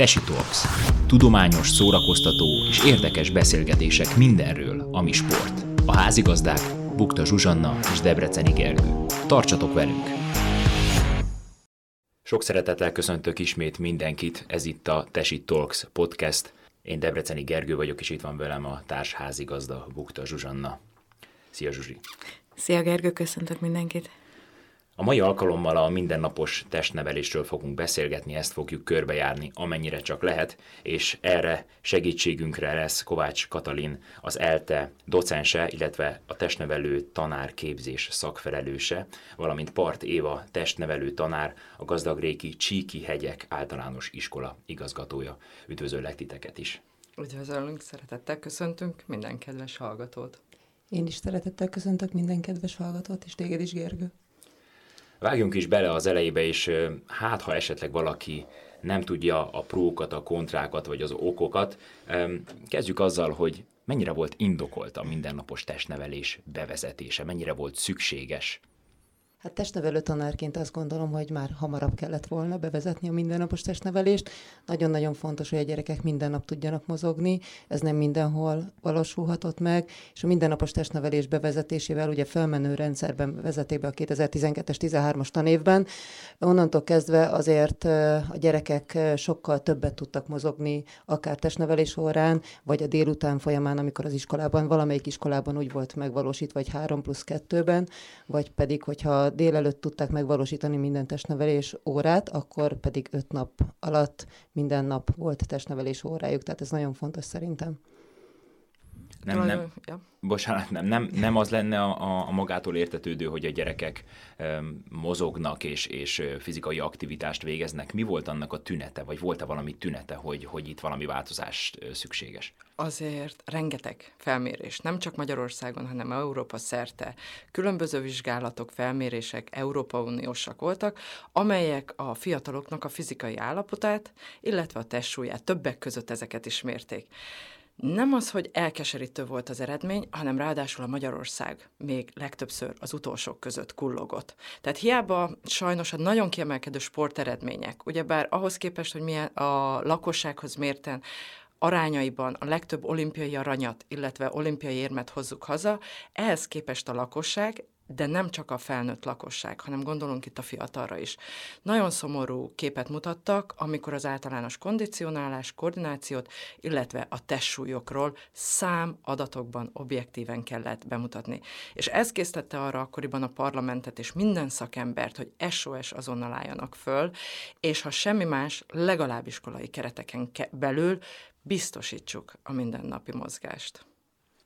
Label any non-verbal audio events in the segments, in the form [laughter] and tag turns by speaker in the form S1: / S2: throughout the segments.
S1: Tesi Talks. Tudományos, szórakoztató és érdekes beszélgetések mindenről, ami sport. A házigazdák Bukta Zsuzsanna és Debreceni Gergő. Tartsatok velünk! Sok szeretettel köszöntök ismét mindenkit, ez itt a Tesi Talks podcast. Én Debreceni Gergő vagyok, és itt van velem a társházigazda Bukta Zsuzsanna. Szia Zsuzsi!
S2: Szia Gergő, köszöntök mindenkit!
S1: A mai alkalommal a mindennapos testnevelésről fogunk beszélgetni, ezt fogjuk körbejárni, amennyire csak lehet, és erre segítségünkre lesz Kovács Katalin, az ELTE docense, illetve a testnevelő tanár képzés szakfelelőse, valamint Part Éva testnevelő tanár, a Gazdagréki Csíki hegyek általános iskola igazgatója. Üdvözöllek titeket is!
S3: Üdvözöllünk, szeretettel köszöntünk minden kedves hallgatót!
S4: Én is szeretettel köszöntök minden kedves hallgatót, és téged is, Gergő.
S1: Vágjunk is bele az elejébe, és hát ha esetleg valaki nem tudja a prókat, a kontrákat, vagy az okokat, kezdjük azzal, hogy mennyire volt indokolt a mindennapos testnevelés bevezetése, mennyire volt szükséges
S4: Hát testnevelő tanárként azt gondolom, hogy már hamarabb kellett volna bevezetni a mindennapos testnevelést. Nagyon-nagyon fontos, hogy a gyerekek minden nap tudjanak mozogni, ez nem mindenhol valósulhatott meg, és a mindennapos testnevelés bevezetésével ugye felmenő rendszerben vezeték be a 2012-es 13-as tanévben. Onnantól kezdve azért a gyerekek sokkal többet tudtak mozogni, akár testnevelés órán, vagy a délután folyamán, amikor az iskolában, valamelyik iskolában úgy volt megvalósítva, vagy 3 plusz 2-ben, vagy pedig, hogyha délelőtt tudták megvalósítani minden testnevelés órát, akkor pedig öt nap alatt minden nap volt testnevelés órájuk, tehát ez nagyon fontos szerintem.
S1: Nem, nem, ja. bocsánat, nem, nem, nem az lenne a, a magától értetődő, hogy a gyerekek um, mozognak és, és fizikai aktivitást végeznek. Mi volt annak a tünete, vagy volt-e valami tünete, hogy, hogy itt valami változás szükséges?
S3: Azért rengeteg felmérés, nem csak Magyarországon, hanem Európa szerte. Különböző vizsgálatok, felmérések Európa Uniósak voltak, amelyek a fiataloknak a fizikai állapotát, illetve a testsúlyát, többek között ezeket is mérték nem az, hogy elkeserítő volt az eredmény, hanem ráadásul a Magyarország még legtöbbször az utolsók között kullogott. Tehát hiába sajnos a nagyon kiemelkedő sporteredmények, ugyebár ahhoz képest, hogy milyen a lakossághoz mérten arányaiban a legtöbb olimpiai aranyat, illetve olimpiai érmet hozzuk haza, ehhez képest a lakosság de nem csak a felnőtt lakosság, hanem gondolunk itt a fiatalra is. Nagyon szomorú képet mutattak, amikor az általános kondicionálás, koordinációt, illetve a testsúlyokról szám adatokban objektíven kellett bemutatni. És ez készítette arra akkoriban a parlamentet és minden szakembert, hogy SOS azonnal álljanak föl, és ha semmi más, legalább iskolai kereteken belül biztosítsuk a mindennapi mozgást.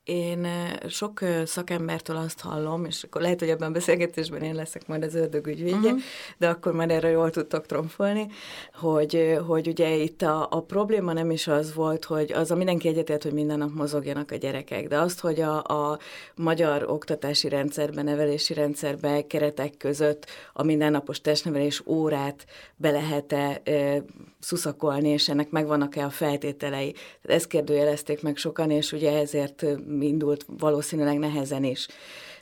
S2: Én sok szakembertől azt hallom, és akkor lehet, hogy ebben a beszélgetésben én leszek majd az ördög ügyvédje, uh-huh. de akkor már erre jól tudtok tromfolni, hogy, hogy ugye itt a, a probléma nem is az volt, hogy az a mindenki egyetért, hogy minden nap mozogjanak a gyerekek, de azt, hogy a, a magyar oktatási rendszerben, nevelési rendszerben, keretek között a mindennapos testnevelés órát be lehet-e e, szuszakolni, és ennek megvannak-e a feltételei. Ezt kérdőjelezték meg sokan, és ugye ezért indult valószínűleg nehezen is.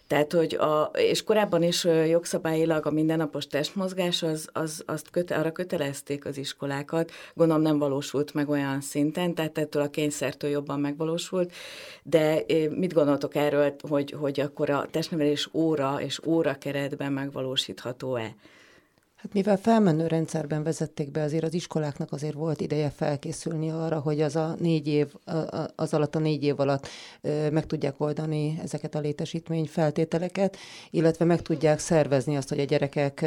S2: Tehát, hogy a, és korábban is jogszabályilag a mindennapos testmozgás, az, az, azt köte, arra kötelezték az iskolákat, gondolom nem valósult meg olyan szinten, tehát ettől a kényszertől jobban megvalósult, de mit gondoltok erről, hogy, hogy akkor a testnevelés óra és óra keretben megvalósítható-e?
S4: Hát mivel felmenő rendszerben vezették be, azért az iskoláknak azért volt ideje felkészülni arra, hogy az a négy év, az alatt a négy év alatt meg tudják oldani ezeket a létesítmény feltételeket, illetve meg tudják szervezni azt, hogy a gyerekek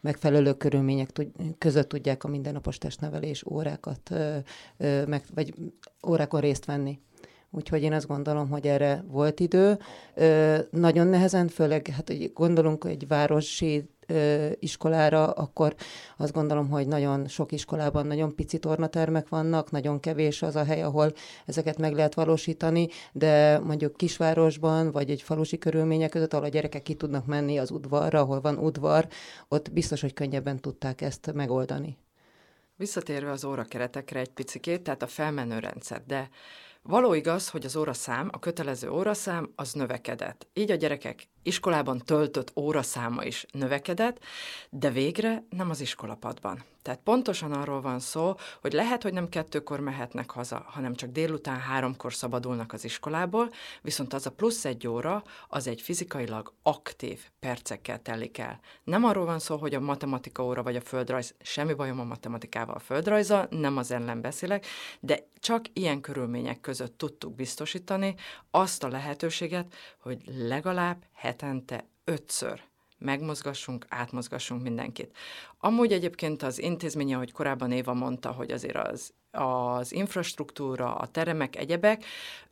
S4: megfelelő körülmények között tudják a mindennapos testnevelés órákat, meg, vagy órákon részt venni. Úgyhogy én azt gondolom, hogy erre volt idő. Nagyon nehezen, főleg hát hogy gondolunk egy városi iskolára, akkor azt gondolom, hogy nagyon sok iskolában nagyon pici tornatermek vannak, nagyon kevés az a hely, ahol ezeket meg lehet valósítani, de mondjuk kisvárosban, vagy egy falusi körülmények között, ahol a gyerekek ki tudnak menni az udvarra, ahol van udvar, ott biztos, hogy könnyebben tudták ezt megoldani.
S3: Visszatérve az órakeretekre egy picikét, tehát a felmenő rendszer, de Való igaz, hogy az óraszám, a kötelező óraszám az növekedett. Így a gyerekek iskolában töltött óraszáma is növekedett, de végre nem az iskolapadban. Tehát pontosan arról van szó, hogy lehet, hogy nem kettőkor mehetnek haza, hanem csak délután háromkor szabadulnak az iskolából, viszont az a plusz egy óra, az egy fizikailag aktív percekkel telik el. Nem arról van szó, hogy a matematika óra vagy a földrajz, semmi bajom a matematikával, a földrajza, nem az ellen beszélek, de csak ilyen körülmények között tudtuk biztosítani azt a lehetőséget, hogy legalább hetente ötször megmozgassunk, átmozgassunk mindenkit. Amúgy egyébként az intézménye, ahogy korábban Éva mondta, hogy azért az az infrastruktúra, a teremek, egyebek,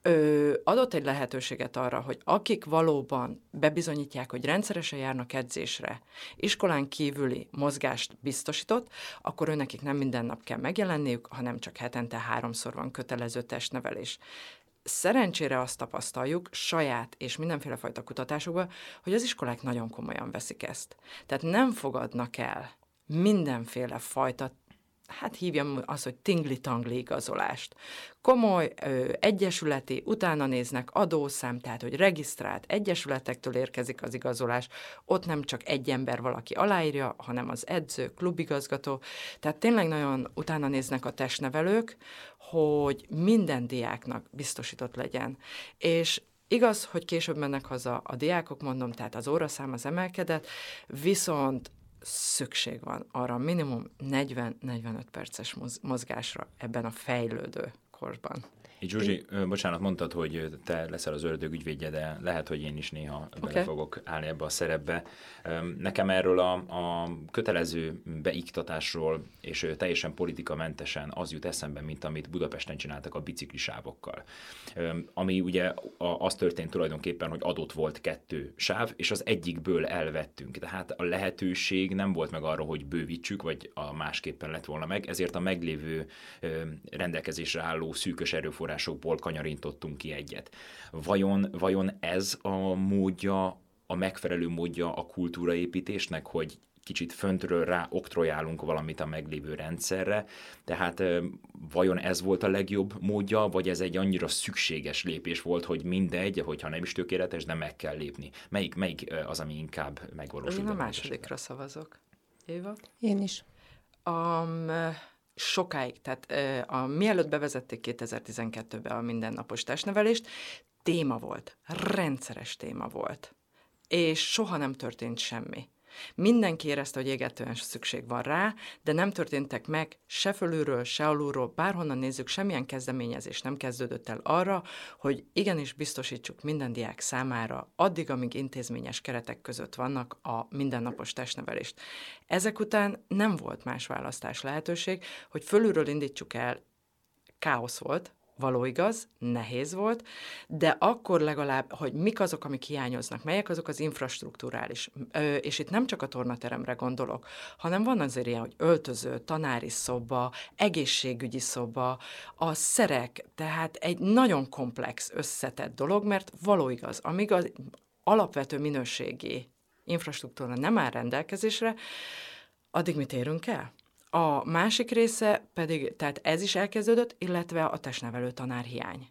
S3: ö, adott egy lehetőséget arra, hogy akik valóban bebizonyítják, hogy rendszeresen járnak edzésre, iskolán kívüli mozgást biztosított, akkor őnekik nem minden nap kell megjelenniük, hanem csak hetente háromszor van kötelező testnevelés szerencsére azt tapasztaljuk saját és mindenféle fajta kutatásokban, hogy az iskolák nagyon komolyan veszik ezt. Tehát nem fogadnak el mindenféle fajta hát hívjam azt, hogy tingli-tangli igazolást. Komoly ö, egyesületi, utána néznek adószám, tehát hogy regisztrált egyesületektől érkezik az igazolás, ott nem csak egy ember valaki aláírja, hanem az edző, klubigazgató, tehát tényleg nagyon utána néznek a testnevelők, hogy minden diáknak biztosított legyen. És Igaz, hogy később mennek haza a diákok, mondom, tehát az óraszám az emelkedett, viszont szükség van arra minimum 40-45 perces mozgásra ebben a fejlődő korban.
S1: Így Zsuzsi, bocsánat, mondtad, hogy te leszel az ördög ügyvédje, de lehet, hogy én is néha okay. bele fogok állni ebbe a szerepbe. Nekem erről a, a kötelező beiktatásról és teljesen politikamentesen az jut eszembe, mint amit Budapesten csináltak a biciklisávokkal. Ami ugye az történt tulajdonképpen, hogy adott volt kettő sáv, és az egyikből elvettünk. Tehát a lehetőség nem volt meg arra, hogy bővítsük, vagy a másképpen lett volna meg, ezért a meglévő rendelkezésre álló szűkös erőforrás erőforrásokból kanyarintottunk ki egyet. Vajon, vajon ez a módja, a megfelelő módja a kultúraépítésnek, hogy kicsit föntről rá oktrojálunk valamit a meglévő rendszerre, tehát vajon ez volt a legjobb módja, vagy ez egy annyira szükséges lépés volt, hogy mindegy, hogyha nem is tökéletes, de meg kell lépni. Melyik, melyik az, ami inkább megvalósul?
S3: Én a másodikra szavazok. Éva?
S4: Én is.
S3: Um, sokáig, tehát a, mielőtt bevezették 2012-ben a mindennapos testnevelést, téma volt, rendszeres téma volt, és soha nem történt semmi. Mindenki érezte, hogy égetően szükség van rá, de nem történtek meg se fölülről, se alulról, bárhonnan nézzük, semmilyen kezdeményezés nem kezdődött el arra, hogy igenis biztosítsuk minden diák számára, addig, amíg intézményes keretek között vannak a mindennapos testnevelést. Ezek után nem volt más választás lehetőség, hogy fölülről indítsuk el, káosz volt, való igaz, nehéz volt, de akkor legalább, hogy mik azok, amik hiányoznak, melyek azok az infrastruktúrális, és itt nem csak a tornateremre gondolok, hanem van azért ilyen, hogy öltöző, tanári szoba, egészségügyi szoba, a szerek, tehát egy nagyon komplex, összetett dolog, mert való igaz, amíg az alapvető minőségi infrastruktúra nem áll rendelkezésre, addig mit érünk el? A másik része pedig, tehát ez is elkezdődött, illetve a testnevelő tanár hiány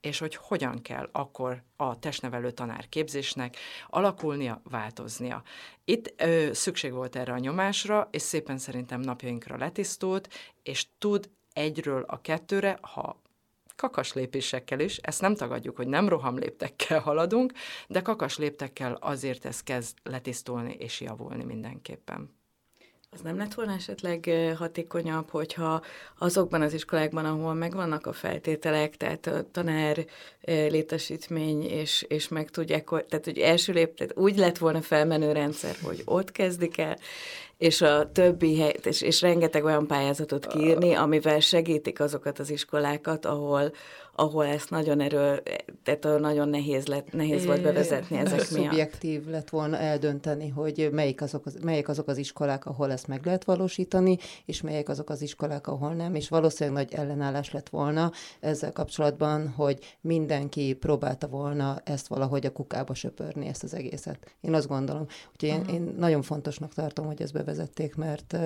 S3: és hogy hogyan kell akkor a testnevelő tanár képzésnek alakulnia, változnia. Itt ö, szükség volt erre a nyomásra, és szépen szerintem napjainkra letisztult, és tud egyről a kettőre, ha kakas lépésekkel is, ezt nem tagadjuk, hogy nem rohamléptekkel haladunk, de kakas léptekkel azért ez kezd letisztulni és javulni mindenképpen.
S2: Az nem lett volna esetleg hatékonyabb, hogyha azokban az iskolákban, ahol megvannak a feltételek, tehát a tanár létesítmény, és, és meg tudják, tehát hogy első lép, úgy lett volna felmenő rendszer, hogy ott kezdik el, és a többi hely, és, és rengeteg olyan pályázatot kiírni, amivel segítik azokat az iskolákat, ahol, ahol ezt nagyon erő, tehát nagyon nehéz, lett, nehéz volt bevezetni ezek miatt.
S4: Szubjektív lett volna eldönteni, hogy melyik azok, az, melyik azok az iskolák, ahol ezt meg lehet valósítani, és melyek azok az iskolák, ahol nem, és valószínűleg nagy ellenállás lett volna ezzel kapcsolatban, hogy mindenki próbálta volna ezt valahogy a kukába söpörni, ezt az egészet. Én azt gondolom. Uh-huh. én, én nagyon fontosnak tartom, hogy ez bevezetni bevezették, mert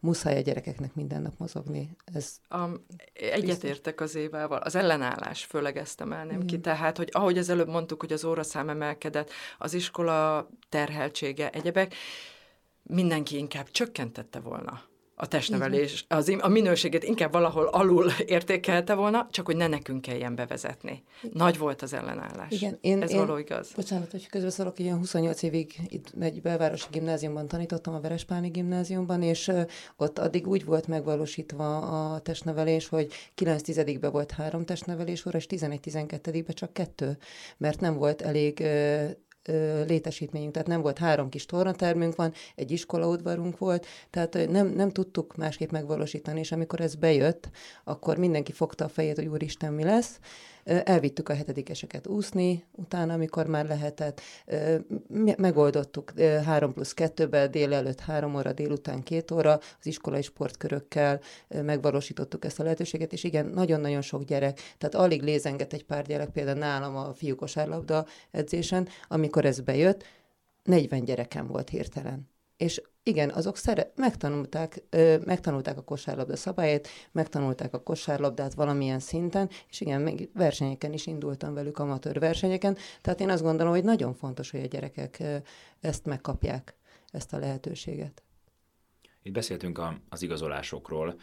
S4: muszáj a gyerekeknek minden nap mozogni. Ez
S3: a, egyetértek az évával. Az ellenállás, főleg ezt emelném Igen. ki. Tehát, hogy ahogy az előbb mondtuk, hogy az óraszám emelkedett, az iskola terheltsége, egyebek, mindenki inkább csökkentette volna a testnevelés, az, a minőségét inkább valahol alul [laughs] értékelte volna, csak hogy ne nekünk kelljen bevezetni. Nagy volt az ellenállás.
S4: Igen, én,
S3: Ez
S4: én,
S3: való igaz.
S4: Bocsánat, hogy közbeszólok, ilyen 28 évig itt egy belvárosi gimnáziumban tanítottam, a Verespáni gimnáziumban, és uh, ott addig úgy volt megvalósítva a testnevelés, hogy 9-10-be volt három testnevelés óra, és 11-12-be csak kettő, mert nem volt elég létesítményünk, tehát nem volt három kis tornatermünk van, egy iskolaudvarunk volt, tehát nem, nem tudtuk másképp megvalósítani, és amikor ez bejött, akkor mindenki fogta a fejét, hogy úristen, mi lesz, Elvittük a hetedikeseket úszni, utána, amikor már lehetett, megoldottuk három plusz kettőbe, délelőtt három óra, délután két óra, az iskolai sportkörökkel megvalósítottuk ezt a lehetőséget, és igen, nagyon-nagyon sok gyerek, tehát alig lézengett egy pár gyerek, például nálam a fiú kosárlabda edzésen, amikor ez bejött, 40 gyerekem volt hirtelen és igen, azok szere- megtanulták, ö, megtanulták a kosárlabda szabályát, megtanulták a kosárlabdát valamilyen szinten, és igen, még versenyeken is indultam velük, amatőr versenyeken, tehát én azt gondolom, hogy nagyon fontos, hogy a gyerekek ezt megkapják, ezt a lehetőséget.
S1: Itt beszéltünk a, az igazolásokról.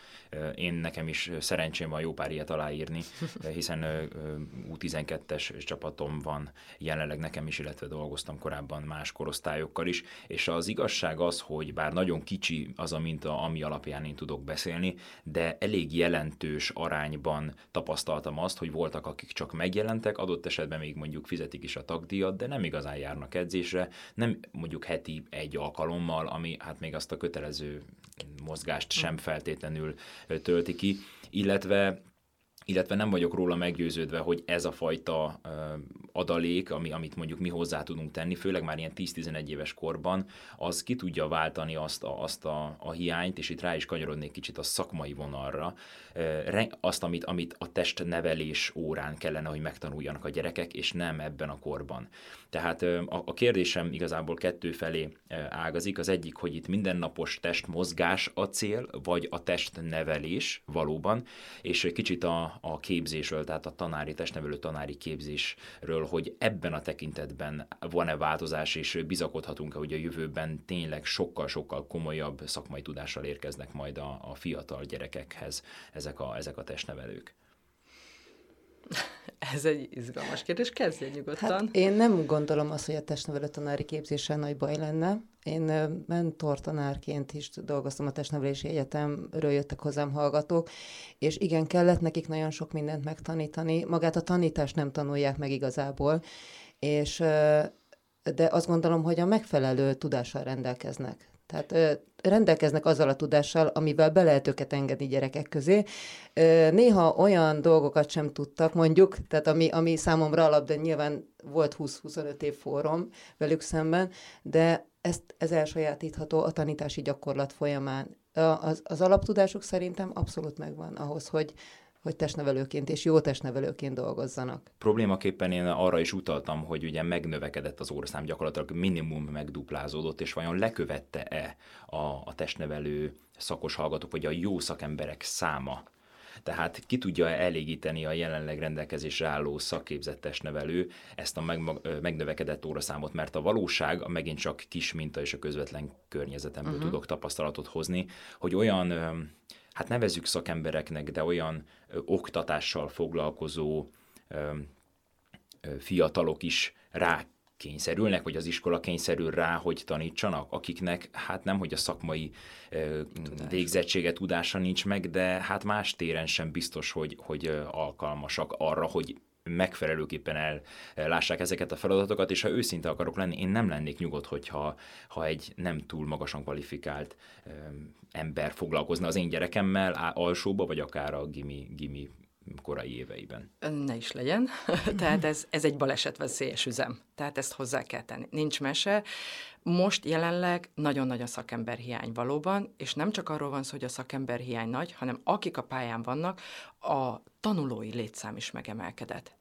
S1: Én nekem is szerencsém van jó pár ilyet aláírni, [laughs] hiszen U12-es csapatom van jelenleg nekem is, illetve dolgoztam korábban más korosztályokkal is, és az igazság az, hogy bár nagyon kicsi az a minta, ami alapján én tudok beszélni, de elég jelentős arányban tapasztaltam azt, hogy voltak, akik csak megjelentek, adott esetben még mondjuk fizetik is a tagdíjat, de nem igazán járnak edzésre, nem mondjuk heti egy alkalommal, ami hát még azt a kötelező mozgást sem feltétlenül tölti ki, illetve illetve nem vagyok róla meggyőződve, hogy ez a fajta adalék, ami, amit mondjuk mi hozzá tudunk tenni, főleg már ilyen 10-11 éves korban, az ki tudja váltani azt a, azt a, a hiányt, és itt rá is kanyarodnék kicsit a szakmai vonalra, azt, amit, amit a testnevelés órán kellene, hogy megtanuljanak a gyerekek, és nem ebben a korban. Tehát a, a kérdésem igazából kettő felé ágazik. Az egyik, hogy itt mindennapos testmozgás a cél, vagy a testnevelés valóban, és kicsit a, a képzésről, tehát a tanári, testnevelő tanári képzésről, hogy ebben a tekintetben van-e változás, és bizakodhatunk-e, hogy a jövőben tényleg sokkal-sokkal komolyabb szakmai tudással érkeznek majd a, a fiatal gyerekekhez ezek a, ezek a testnevelők. [laughs]
S3: Ez egy izgalmas kérdés, kezdje nyugodtan. Hát
S4: én nem gondolom azt, hogy a testnevelő tanári képzéssel nagy baj lenne. Én mentor tanárként is dolgoztam a testnevelési egyetemről, jöttek hozzám hallgatók, és igen, kellett nekik nagyon sok mindent megtanítani. Magát a tanítást nem tanulják meg igazából, és de azt gondolom, hogy a megfelelő tudással rendelkeznek. Tehát rendelkeznek azzal a tudással, amivel be lehet őket engedni gyerekek közé. Néha olyan dolgokat sem tudtak, mondjuk, tehát ami, ami számomra alap, de nyilván volt 20-25 év fórum velük szemben, de ezt, ez elsajátítható a tanítási gyakorlat folyamán. Az, az alaptudásuk szerintem abszolút megvan ahhoz, hogy, hogy testnevelőként és jó testnevelőként dolgozzanak.
S1: Problémaképpen én arra is utaltam, hogy ugye megnövekedett az óraszám gyakorlatilag minimum megduplázódott, és vajon lekövette-e a, a testnevelő szakos hallgatók, vagy a jó szakemberek száma tehát ki tudja elégíteni a jelenleg rendelkezésre álló szakképzett testnevelő ezt a meg, megnövekedett óraszámot, mert a valóság, megint csak kis minta és a közvetlen környezetemből uh-huh. tudok tapasztalatot hozni, hogy olyan hát nevezük szakembereknek, de olyan ö, oktatással foglalkozó ö, ö, fiatalok is rá kényszerülnek, vagy az iskola kényszerül rá, hogy tanítsanak, akiknek hát nem, hogy a szakmai ö, végzettsége, tudása nincs meg, de hát más téren sem biztos, hogy, hogy alkalmasak arra, hogy megfelelőképpen ellássák ezeket a feladatokat, és ha őszinte akarok lenni, én nem lennék nyugodt, hogyha ha egy nem túl magasan kvalifikált ember foglalkozna az én gyerekemmel alsóba, vagy akár a gimi, gimi korai éveiben.
S3: Ne is legyen. [laughs] Tehát ez, ez egy balesetveszélyes üzem. Tehát ezt hozzá kell tenni. Nincs mese. Most jelenleg nagyon nagy a szakemberhiány valóban, és nem csak arról van szó, hogy a szakemberhiány nagy, hanem akik a pályán vannak, a tanulói létszám is megemelkedett.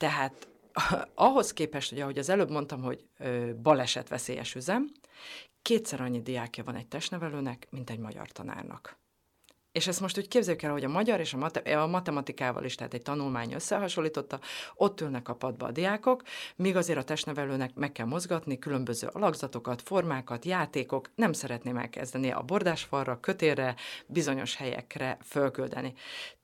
S3: Tehát [laughs] ahhoz képest, hogy ahogy az előbb mondtam, hogy balesetveszélyes üzem, kétszer annyi diákja van egy testnevelőnek, mint egy magyar tanárnak. És ezt most úgy képzeljük el, hogy a magyar és a, mate- a matematikával is, tehát egy tanulmány összehasonlította, ott ülnek a padba a diákok, míg azért a testnevelőnek meg kell mozgatni különböző alakzatokat, formákat, játékok, nem szeretném elkezdeni a bordásfalra, kötélre, bizonyos helyekre fölküldeni.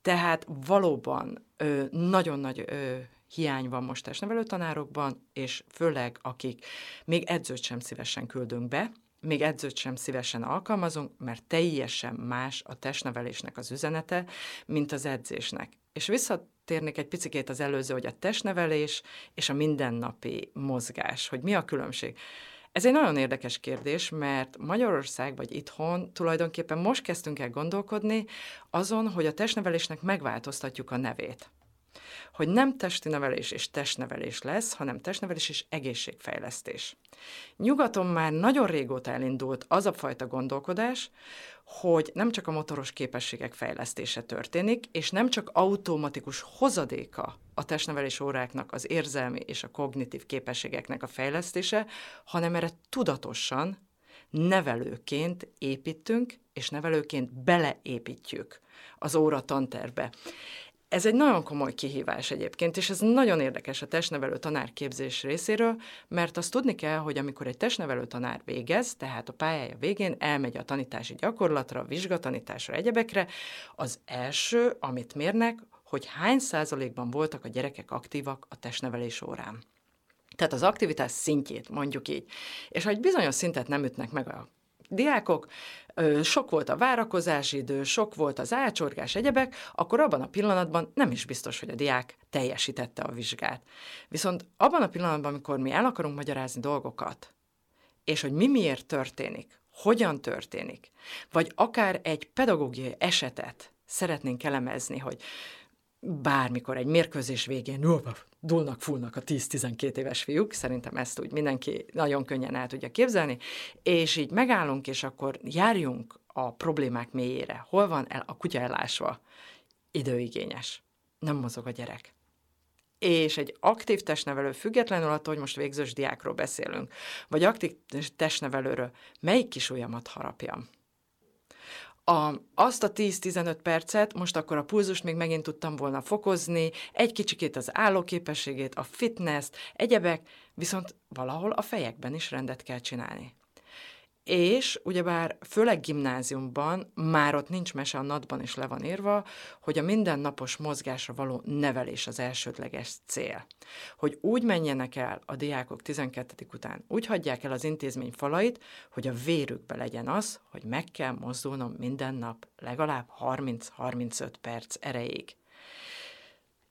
S3: Tehát valóban ö, nagyon nagy ö, hiány van most testnevelő tanárokban, és főleg akik még edzőt sem szívesen küldünk be, még edzőt sem szívesen alkalmazunk, mert teljesen más a testnevelésnek az üzenete, mint az edzésnek. És visszatérnék egy picikét az előző, hogy a testnevelés és a mindennapi mozgás, hogy mi a különbség. Ez egy nagyon érdekes kérdés, mert Magyarország vagy itthon tulajdonképpen most kezdtünk el gondolkodni azon, hogy a testnevelésnek megváltoztatjuk a nevét hogy nem testi nevelés és testnevelés lesz, hanem testnevelés és egészségfejlesztés. Nyugaton már nagyon régóta elindult az a fajta gondolkodás, hogy nem csak a motoros képességek fejlesztése történik, és nem csak automatikus hozadéka a testnevelés óráknak az érzelmi és a kognitív képességeknek a fejlesztése, hanem erre tudatosan nevelőként építünk, és nevelőként beleépítjük az óra tanterbe. Ez egy nagyon komoly kihívás egyébként, és ez nagyon érdekes a testnevelő tanárképzés részéről, mert azt tudni kell, hogy amikor egy testnevelő tanár végez, tehát a pályája végén elmegy a tanítási gyakorlatra, vizsgatanításra, egyebekre, az első, amit mérnek, hogy hány százalékban voltak a gyerekek aktívak a testnevelés órán. Tehát az aktivitás szintjét, mondjuk így. És ha egy bizonyos szintet nem ütnek meg a diákok, sok volt a várakozási idő, sok volt az ácsorgás, egyebek, akkor abban a pillanatban nem is biztos, hogy a diák teljesítette a vizsgát. Viszont abban a pillanatban, amikor mi el akarunk magyarázni dolgokat, és hogy mi miért történik, hogyan történik, vagy akár egy pedagógiai esetet szeretnénk elemezni, hogy bármikor egy mérkőzés végén dulnak, fullnak a 10-12 éves fiúk, szerintem ezt úgy mindenki nagyon könnyen el tudja képzelni, és így megállunk, és akkor járjunk a problémák mélyére. Hol van el a kutya elásva? Időigényes. Nem mozog a gyerek. És egy aktív testnevelő, függetlenül attól, hogy most végzős diákról beszélünk, vagy aktív testnevelőről, melyik kis ujjamat harapjam? A, azt a 10-15 percet, most akkor a pulzust még megint tudtam volna fokozni, egy kicsikét az állóképességét, a fitness egyebek, viszont valahol a fejekben is rendet kell csinálni és ugyebár főleg gimnáziumban, már ott nincs mese, a natban is le van írva, hogy a mindennapos mozgásra való nevelés az elsődleges cél. Hogy úgy menjenek el a diákok 12. után, úgy hagyják el az intézmény falait, hogy a vérükbe legyen az, hogy meg kell mozdulnom minden nap legalább 30-35 perc erejéig.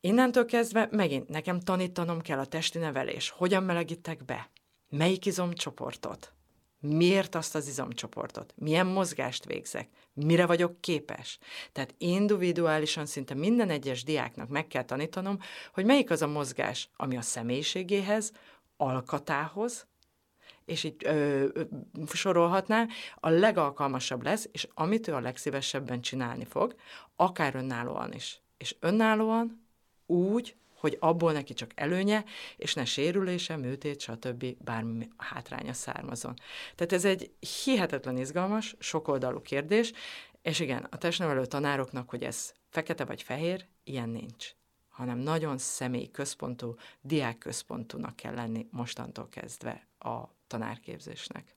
S3: Innentől kezdve megint nekem tanítanom kell a testi nevelés, hogyan melegítek be, melyik izomcsoportot, miért azt az izomcsoportot, milyen mozgást végzek, mire vagyok képes. Tehát individuálisan szinte minden egyes diáknak meg kell tanítanom, hogy melyik az a mozgás, ami a személyiségéhez, alkatához, és így ö, ö, sorolhatná, a legalkalmasabb lesz, és amit ő a legszívesebben csinálni fog, akár önállóan is. És önállóan úgy, hogy abból neki csak előnye, és ne sérülése, műtét, stb. bármi hátránya származon. Tehát ez egy hihetetlen izgalmas, sokoldalú kérdés, és igen, a testnevelő tanároknak, hogy ez fekete vagy fehér, ilyen nincs hanem nagyon személy központú, diák központúnak kell lenni mostantól kezdve a tanárképzésnek.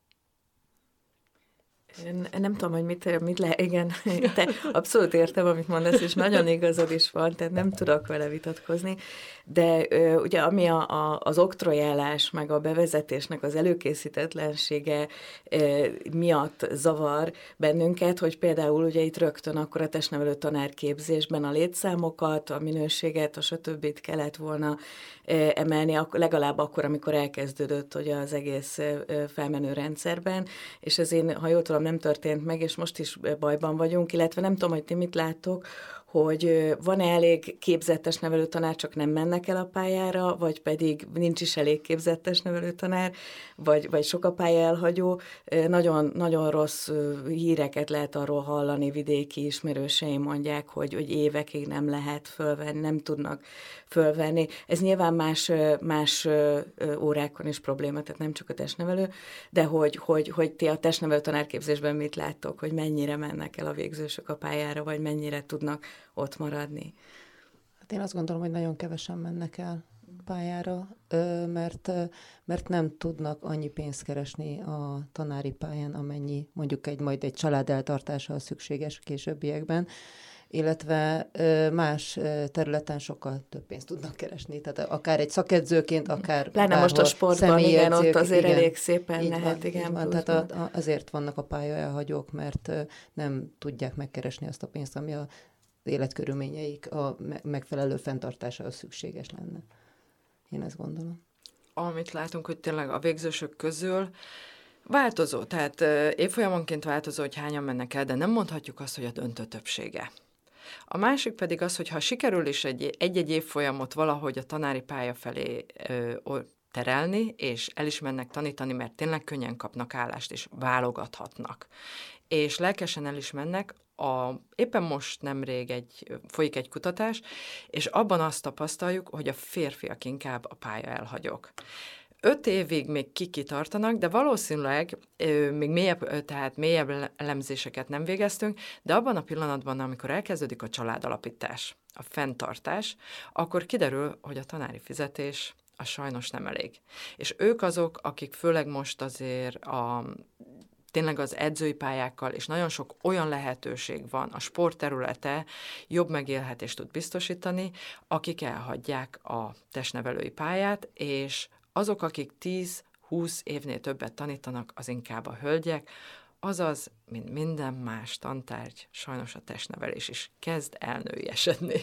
S2: Én nem tudom, hogy mit, mit le, igen, [laughs] te abszolút értem, amit mondasz, és nagyon igazad is van, tehát nem tudok vele vitatkozni, de ugye ami a, a, az oktrojálás, meg a bevezetésnek az előkészítetlensége miatt zavar bennünket, hogy például ugye itt rögtön akkor a testnevelő tanárképzésben a létszámokat, a minőséget, a stb. kellett volna emelni, legalább akkor, amikor elkezdődött ugye az egész felmenő rendszerben, és ez én, ha jól tudom, nem történt meg, és most is bajban vagyunk, illetve nem tudom, hogy ti mit láttok, hogy van-e elég képzettes nevelőtanár, csak nem mennek el a pályára, vagy pedig nincs is elég képzettes nevelőtanár, vagy, vagy sok a pálya elhagyó. Nagyon, nagyon rossz híreket lehet arról hallani, vidéki ismerőseim mondják, hogy, hogy évekig nem lehet fölvenni, nem tudnak fölvenni. Ez nyilván más, más órákon is probléma, tehát nem csak a testnevelő, de hogy, hogy, hogy ti a testnevelő tanárképzésben mit láttok, hogy mennyire mennek el a végzősök a pályára, vagy mennyire tudnak ott maradni?
S4: Hát én azt gondolom, hogy nagyon kevesen mennek el pályára, mert, mert nem tudnak annyi pénzt keresni a tanári pályán, amennyi mondjuk egy majd egy család eltartása szükséges későbbiekben illetve más területen sokkal több pénzt tudnak keresni. Tehát akár egy szakedzőként, akár
S2: Pláne most a sportban, igen, ott azért igen, elég szépen lehet, van, igen.
S4: Van, tehát a, a, azért vannak a pályaelhagyók, mert nem tudják megkeresni azt a pénzt, ami a életkörülményeik a megfelelő fenntartásához szükséges lenne. Én ezt gondolom.
S3: Amit látunk, hogy tényleg a végzősök közül Változó, tehát évfolyamonként változó, hogy hányan mennek el, de nem mondhatjuk azt, hogy a döntő többsége. A másik pedig az, hogy ha sikerül is egy, egy-egy évfolyamot valahogy a tanári pálya felé ö, terelni, és el is mennek tanítani, mert tényleg könnyen kapnak állást, és válogathatnak. És lelkesen el is mennek, a, éppen most nemrég egy, folyik egy kutatás, és abban azt tapasztaljuk, hogy a férfiak inkább a pálya elhagyok öt évig még kikitartanak, de valószínűleg ö, még mélyebb, tehát mélyebb elemzéseket nem végeztünk, de abban a pillanatban, amikor elkezdődik a családalapítás, a fenntartás, akkor kiderül, hogy a tanári fizetés a sajnos nem elég. És ők azok, akik főleg most azért a tényleg az edzői pályákkal, és nagyon sok olyan lehetőség van, a sport területe jobb megélhetést tud biztosítani, akik elhagyják a testnevelői pályát, és azok, akik 10-20 évnél többet tanítanak, az inkább a hölgyek, azaz, mint minden más tantárgy, sajnos a testnevelés is kezd elnőjesedni.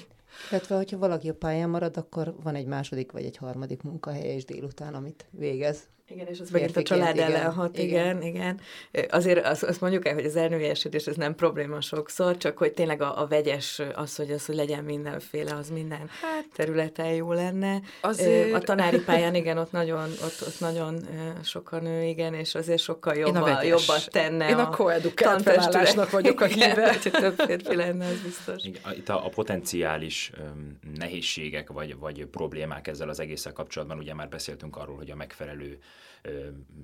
S4: Illetve, hogyha valaki a pályán marad, akkor van egy második vagy egy harmadik munkahelye is délután, amit végez.
S2: Igen, és az megint a család ellen hat, igen, igen. igen. Azért azt, azt mondjuk el, hogy az elnőjesedés ez nem probléma sokszor, csak hogy tényleg a, a vegyes az, hogy az, hogy legyen mindenféle, az minden hát, területen jó lenne. Azért... A tanári pályán, igen, ott nagyon, ott, ott nagyon sokan nő, igen, és azért sokkal jobba, jobbat tenne
S3: Én a, a koedukált felállásnak vagyok a híve. [laughs]
S2: Több férfi lenne, az biztos.
S1: Itt a, a potenciális um, nehézségek vagy, vagy problémák ezzel az egésszel kapcsolatban, ugye már beszéltünk arról, hogy a megfelelő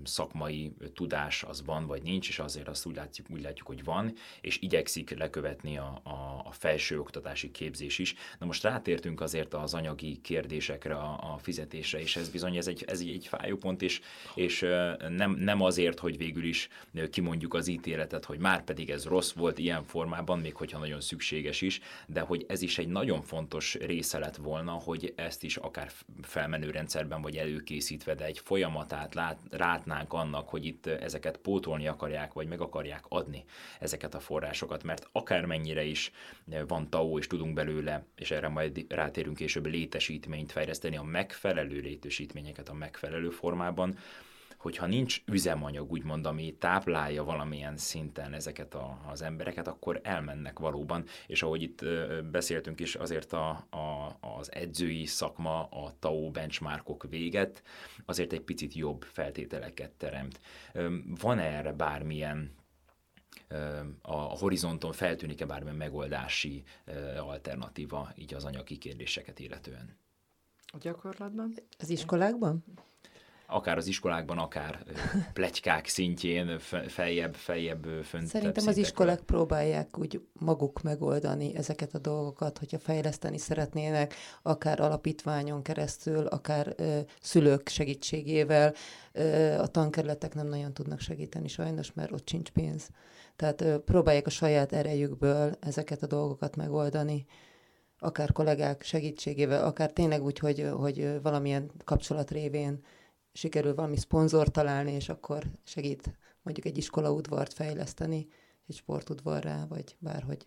S1: szakmai tudás az van vagy nincs, és azért azt úgy látjuk, úgy látjuk hogy van, és igyekszik lekövetni a, a, a felsőoktatási képzés is. Na most rátértünk azért az anyagi kérdésekre, a, a fizetésre, és ez bizony ez egy, ez egy fájópont, és, és nem, nem azért, hogy végül is kimondjuk az ítéletet, hogy már pedig ez rossz volt ilyen formában, még hogyha nagyon szükséges is, de hogy ez is egy nagyon fontos része lett volna, hogy ezt is akár felmenő rendszerben vagy előkészítve, de egy folyamatát lát, rátnánk annak, hogy itt ezeket pótolni akarják, vagy meg akarják adni ezeket a forrásokat, mert akármennyire is van TAO, és tudunk belőle, és erre majd rátérünk később létesítményt fejleszteni, a megfelelő létesítményeket a megfelelő formában, hogyha nincs üzemanyag, úgymond, ami táplálja valamilyen szinten ezeket a, az embereket, akkor elmennek valóban, és ahogy itt beszéltünk is, azért a, a, az edzői szakma, a TAO benchmarkok véget, azért egy picit jobb feltételeket teremt. Van-e erre bármilyen a horizonton feltűnik-e bármilyen megoldási alternatíva így az anyagi kérdéseket illetően?
S3: A gyakorlatban?
S4: Az iskolákban?
S1: Akár az iskolákban, akár [laughs] plegykák szintjén, feljebb, feljebb fönt.
S4: Szerintem az iskolák próbálják úgy maguk megoldani ezeket a dolgokat, hogyha fejleszteni szeretnének, akár alapítványon keresztül, akár ö, szülők segítségével. Ö, a tankerületek nem nagyon tudnak segíteni sajnos, mert ott sincs pénz. Tehát ö, próbálják a saját erejükből ezeket a dolgokat megoldani akár kollégák segítségével, akár tényleg úgy, hogy, hogy valamilyen kapcsolat révén sikerül valami szponzor találni, és akkor segít mondjuk egy iskolaudvart fejleszteni, egy sportudvarrá, vagy bárhogy.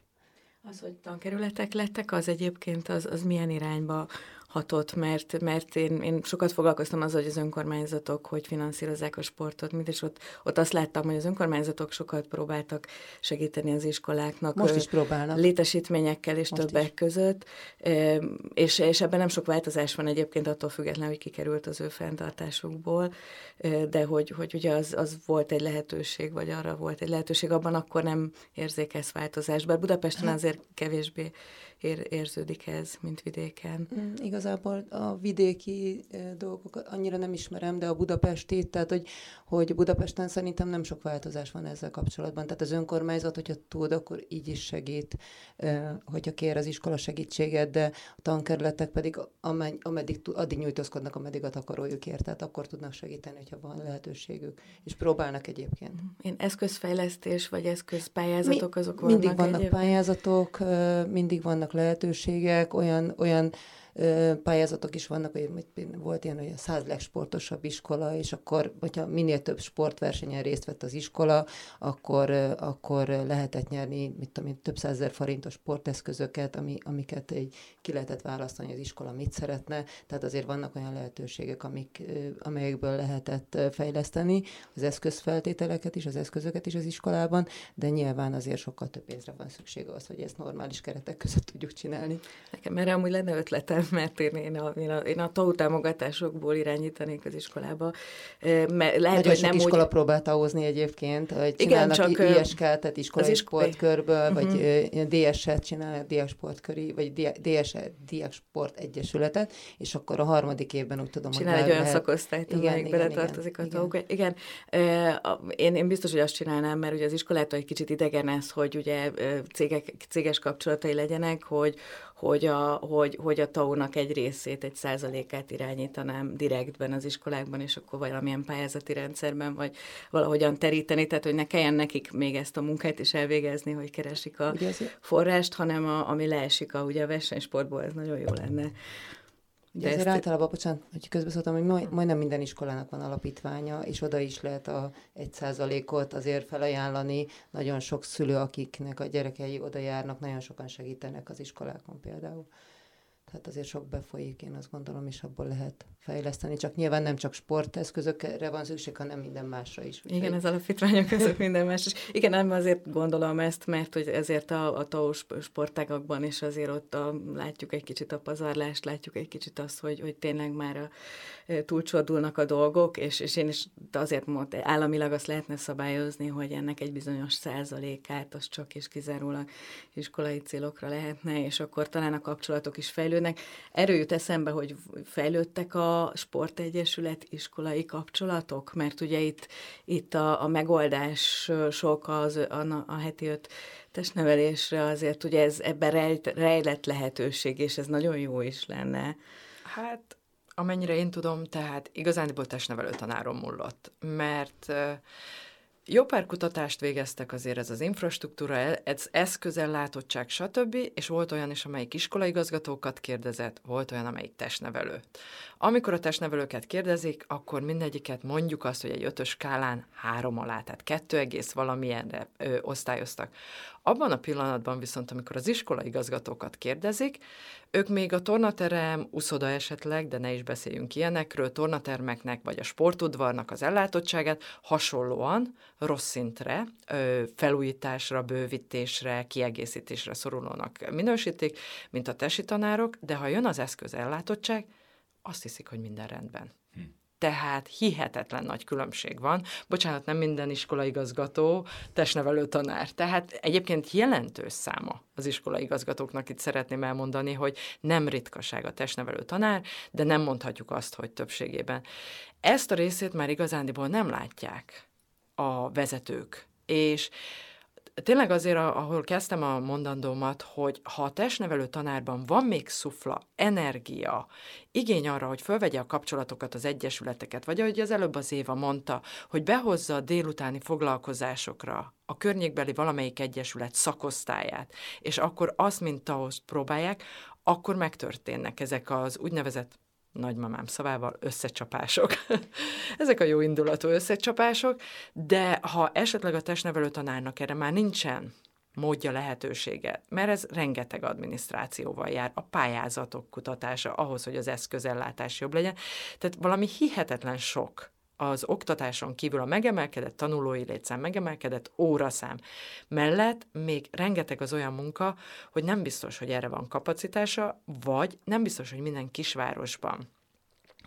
S2: Az, hogy tankerületek lettek, az egyébként az, az milyen irányba hatott, mert, mert én, én sokat foglalkoztam azzal, hogy az önkormányzatok hogy finanszírozzák a sportot, mint és ott, ott azt láttam, hogy az önkormányzatok sokat próbáltak segíteni az iskoláknak.
S4: Most is próbálnak.
S2: Létesítményekkel és Most többek is. között, és, és ebben nem sok változás van egyébként attól függetlenül, hogy kikerült az ő fenntartásukból, de hogy, hogy ugye az, az volt egy lehetőség, vagy arra volt egy lehetőség, abban akkor nem érzékez változás. Bár Budapesten hát- azért kevésbé ér, érződik ez, mint vidéken.
S4: Mm, igazából a vidéki dolgokat annyira nem ismerem, de a budapesti, tehát hogy, hogy Budapesten szerintem nem sok változás van ezzel kapcsolatban. Tehát az önkormányzat, hogyha tud, akkor így is segít, hogyha kér az iskola segítséget, de a tankerületek pedig ameddig, ameddig addig nyújtózkodnak, ameddig a takarójukért, tehát akkor tudnak segíteni, hogyha van lehetőségük, és próbálnak egyébként.
S2: Én eszközfejlesztés, vagy eszközpályázatok, azok vannak
S4: Mindig vannak egyébként? pályázatok, mindig vannak lehetőségek, olyan, olyan pályázatok is vannak, hogy volt ilyen, hogy a száz legsportosabb iskola, és akkor, hogyha minél több sportversenyen részt vett az iskola, akkor, akkor lehetett nyerni, mit tudom én, több százezer forintos sporteszközöket, ami, amiket egy, ki lehetett választani, az iskola mit szeretne, tehát azért vannak olyan lehetőségek, amik, amelyekből lehetett fejleszteni az eszközfeltételeket is, az eszközöket is az iskolában, de nyilván azért sokkal több pénzre van szükség az, hogy ezt normális keretek között tudjuk csinálni.
S2: Nekem erre amúgy lenne ötletem, [laughs] mert én, én, a, én, a, én a TAU támogatásokból irányítanék az iskolába.
S4: Mert lehet, Nagyon hogy nem iskola úgy... próbálta hozni egyébként, hogy csinálnak Igen, csak ISK, tehát iskolai is... sportkörből, uh-huh. vagy mhm. DS-et csinálnak, DS sportköri, vagy DS, DS Sport Egyesületet, és akkor a harmadik évben úgy tudom,
S2: Csinál hogy egy olyan lehet... szakosztályt, amelyik beletartozik a. Igen. igen. Én, én biztos, hogy azt csinálnám, mert ugye az iskolától egy kicsit idegen ez, hogy ugye cégek, céges kapcsolatai legyenek, hogy, hogy a, hogy, hogy a TAU-nak egy részét, egy százalékát irányítanám direktben az iskolákban, és akkor valamilyen pályázati rendszerben, vagy valahogyan teríteni, tehát hogy ne kelljen nekik még ezt a munkát is elvégezni, hogy keresik a forrást, hanem a, ami leesik a, ugye a versenysportból, ez nagyon jó lenne.
S4: Ugye ezért ezt... általában, bocsánat, hogy közbeszóltam, hogy majd, majdnem minden iskolának van alapítványa, és oda is lehet a egy százalékot azért felajánlani. Nagyon sok szülő, akiknek a gyerekei oda járnak, nagyon sokan segítenek az iskolákon például tehát azért sok befolyik, én azt gondolom, és abból lehet fejleszteni. Csak nyilván nem csak sporteszközökre van szükség, hanem minden másra is.
S2: Úgyhogy... Igen, az alapítványok között minden más is. Igen, nem azért gondolom ezt, mert hogy ezért a, a TAO sportágakban is azért ott a, látjuk egy kicsit a pazarlást, látjuk egy kicsit azt, hogy, hogy tényleg már a, túlcsordulnak a dolgok, és, és én is azért mondtam, államilag azt lehetne szabályozni, hogy ennek egy bizonyos százalékát az csak és kizárólag iskolai célokra lehetne, és akkor talán a kapcsolatok is fejlődnek. Erről jut eszembe, hogy fejlődtek a sportegyesület iskolai kapcsolatok, mert ugye itt, itt a, a megoldás sok az, a, a heti öt testnevelésre azért ugye ez ebben rejt, rejlett lehetőség, és ez nagyon jó is lenne.
S3: Hát amennyire én tudom, tehát igazándiból testnevelő tanárom múlott, mert jó pár kutatást végeztek azért ez az infrastruktúra, ez eszközellátottság, stb., és volt olyan is, amelyik iskolaigazgatókat kérdezett, volt olyan, amelyik testnevelő. Amikor a testnevelőket kérdezik, akkor mindegyiket mondjuk azt, hogy egy ötös skálán három alá, tehát kettő egész valamilyenre ö, osztályoztak. Abban a pillanatban viszont, amikor az iskolaigazgatókat kérdezik, ők még a tornaterem, uszoda esetleg, de ne is beszéljünk ilyenekről, tornatermeknek vagy a sportudvarnak az ellátottságát hasonlóan rossz szintre, felújításra, bővítésre, kiegészítésre szorulónak minősítik, mint a tesi tanárok, de ha jön az eszköz ellátottság, azt hiszik, hogy minden rendben. Hm. Tehát hihetetlen nagy különbség van. Bocsánat, nem minden iskolaigazgató testnevelő tanár. Tehát egyébként jelentős száma az iskolaigazgatóknak itt szeretném elmondani, hogy nem ritkaság a testnevelő tanár, de nem mondhatjuk azt, hogy többségében. Ezt a részét már igazándiból nem látják a vezetők. És tényleg azért, ahol kezdtem a mondandómat, hogy ha a testnevelő tanárban van még szufla, energia, igény arra, hogy fölvegye a kapcsolatokat az egyesületeket, vagy ahogy az előbb az Éva mondta, hogy behozza a délutáni foglalkozásokra a környékbeli valamelyik egyesület szakosztályát, és akkor azt, mint ahhoz próbálják, akkor megtörténnek ezek az úgynevezett nagymamám szavával összecsapások. [laughs] Ezek a jó indulatú összecsapások, de ha esetleg a testnevelő tanárnak erre már nincsen módja, lehetősége, mert ez rengeteg adminisztrációval jár, a pályázatok kutatása ahhoz, hogy az eszközellátás jobb legyen. Tehát valami hihetetlen sok az oktatáson kívül a megemelkedett tanulói létszám, megemelkedett óraszám mellett még rengeteg az olyan munka, hogy nem biztos, hogy erre van kapacitása, vagy nem biztos, hogy minden kisvárosban,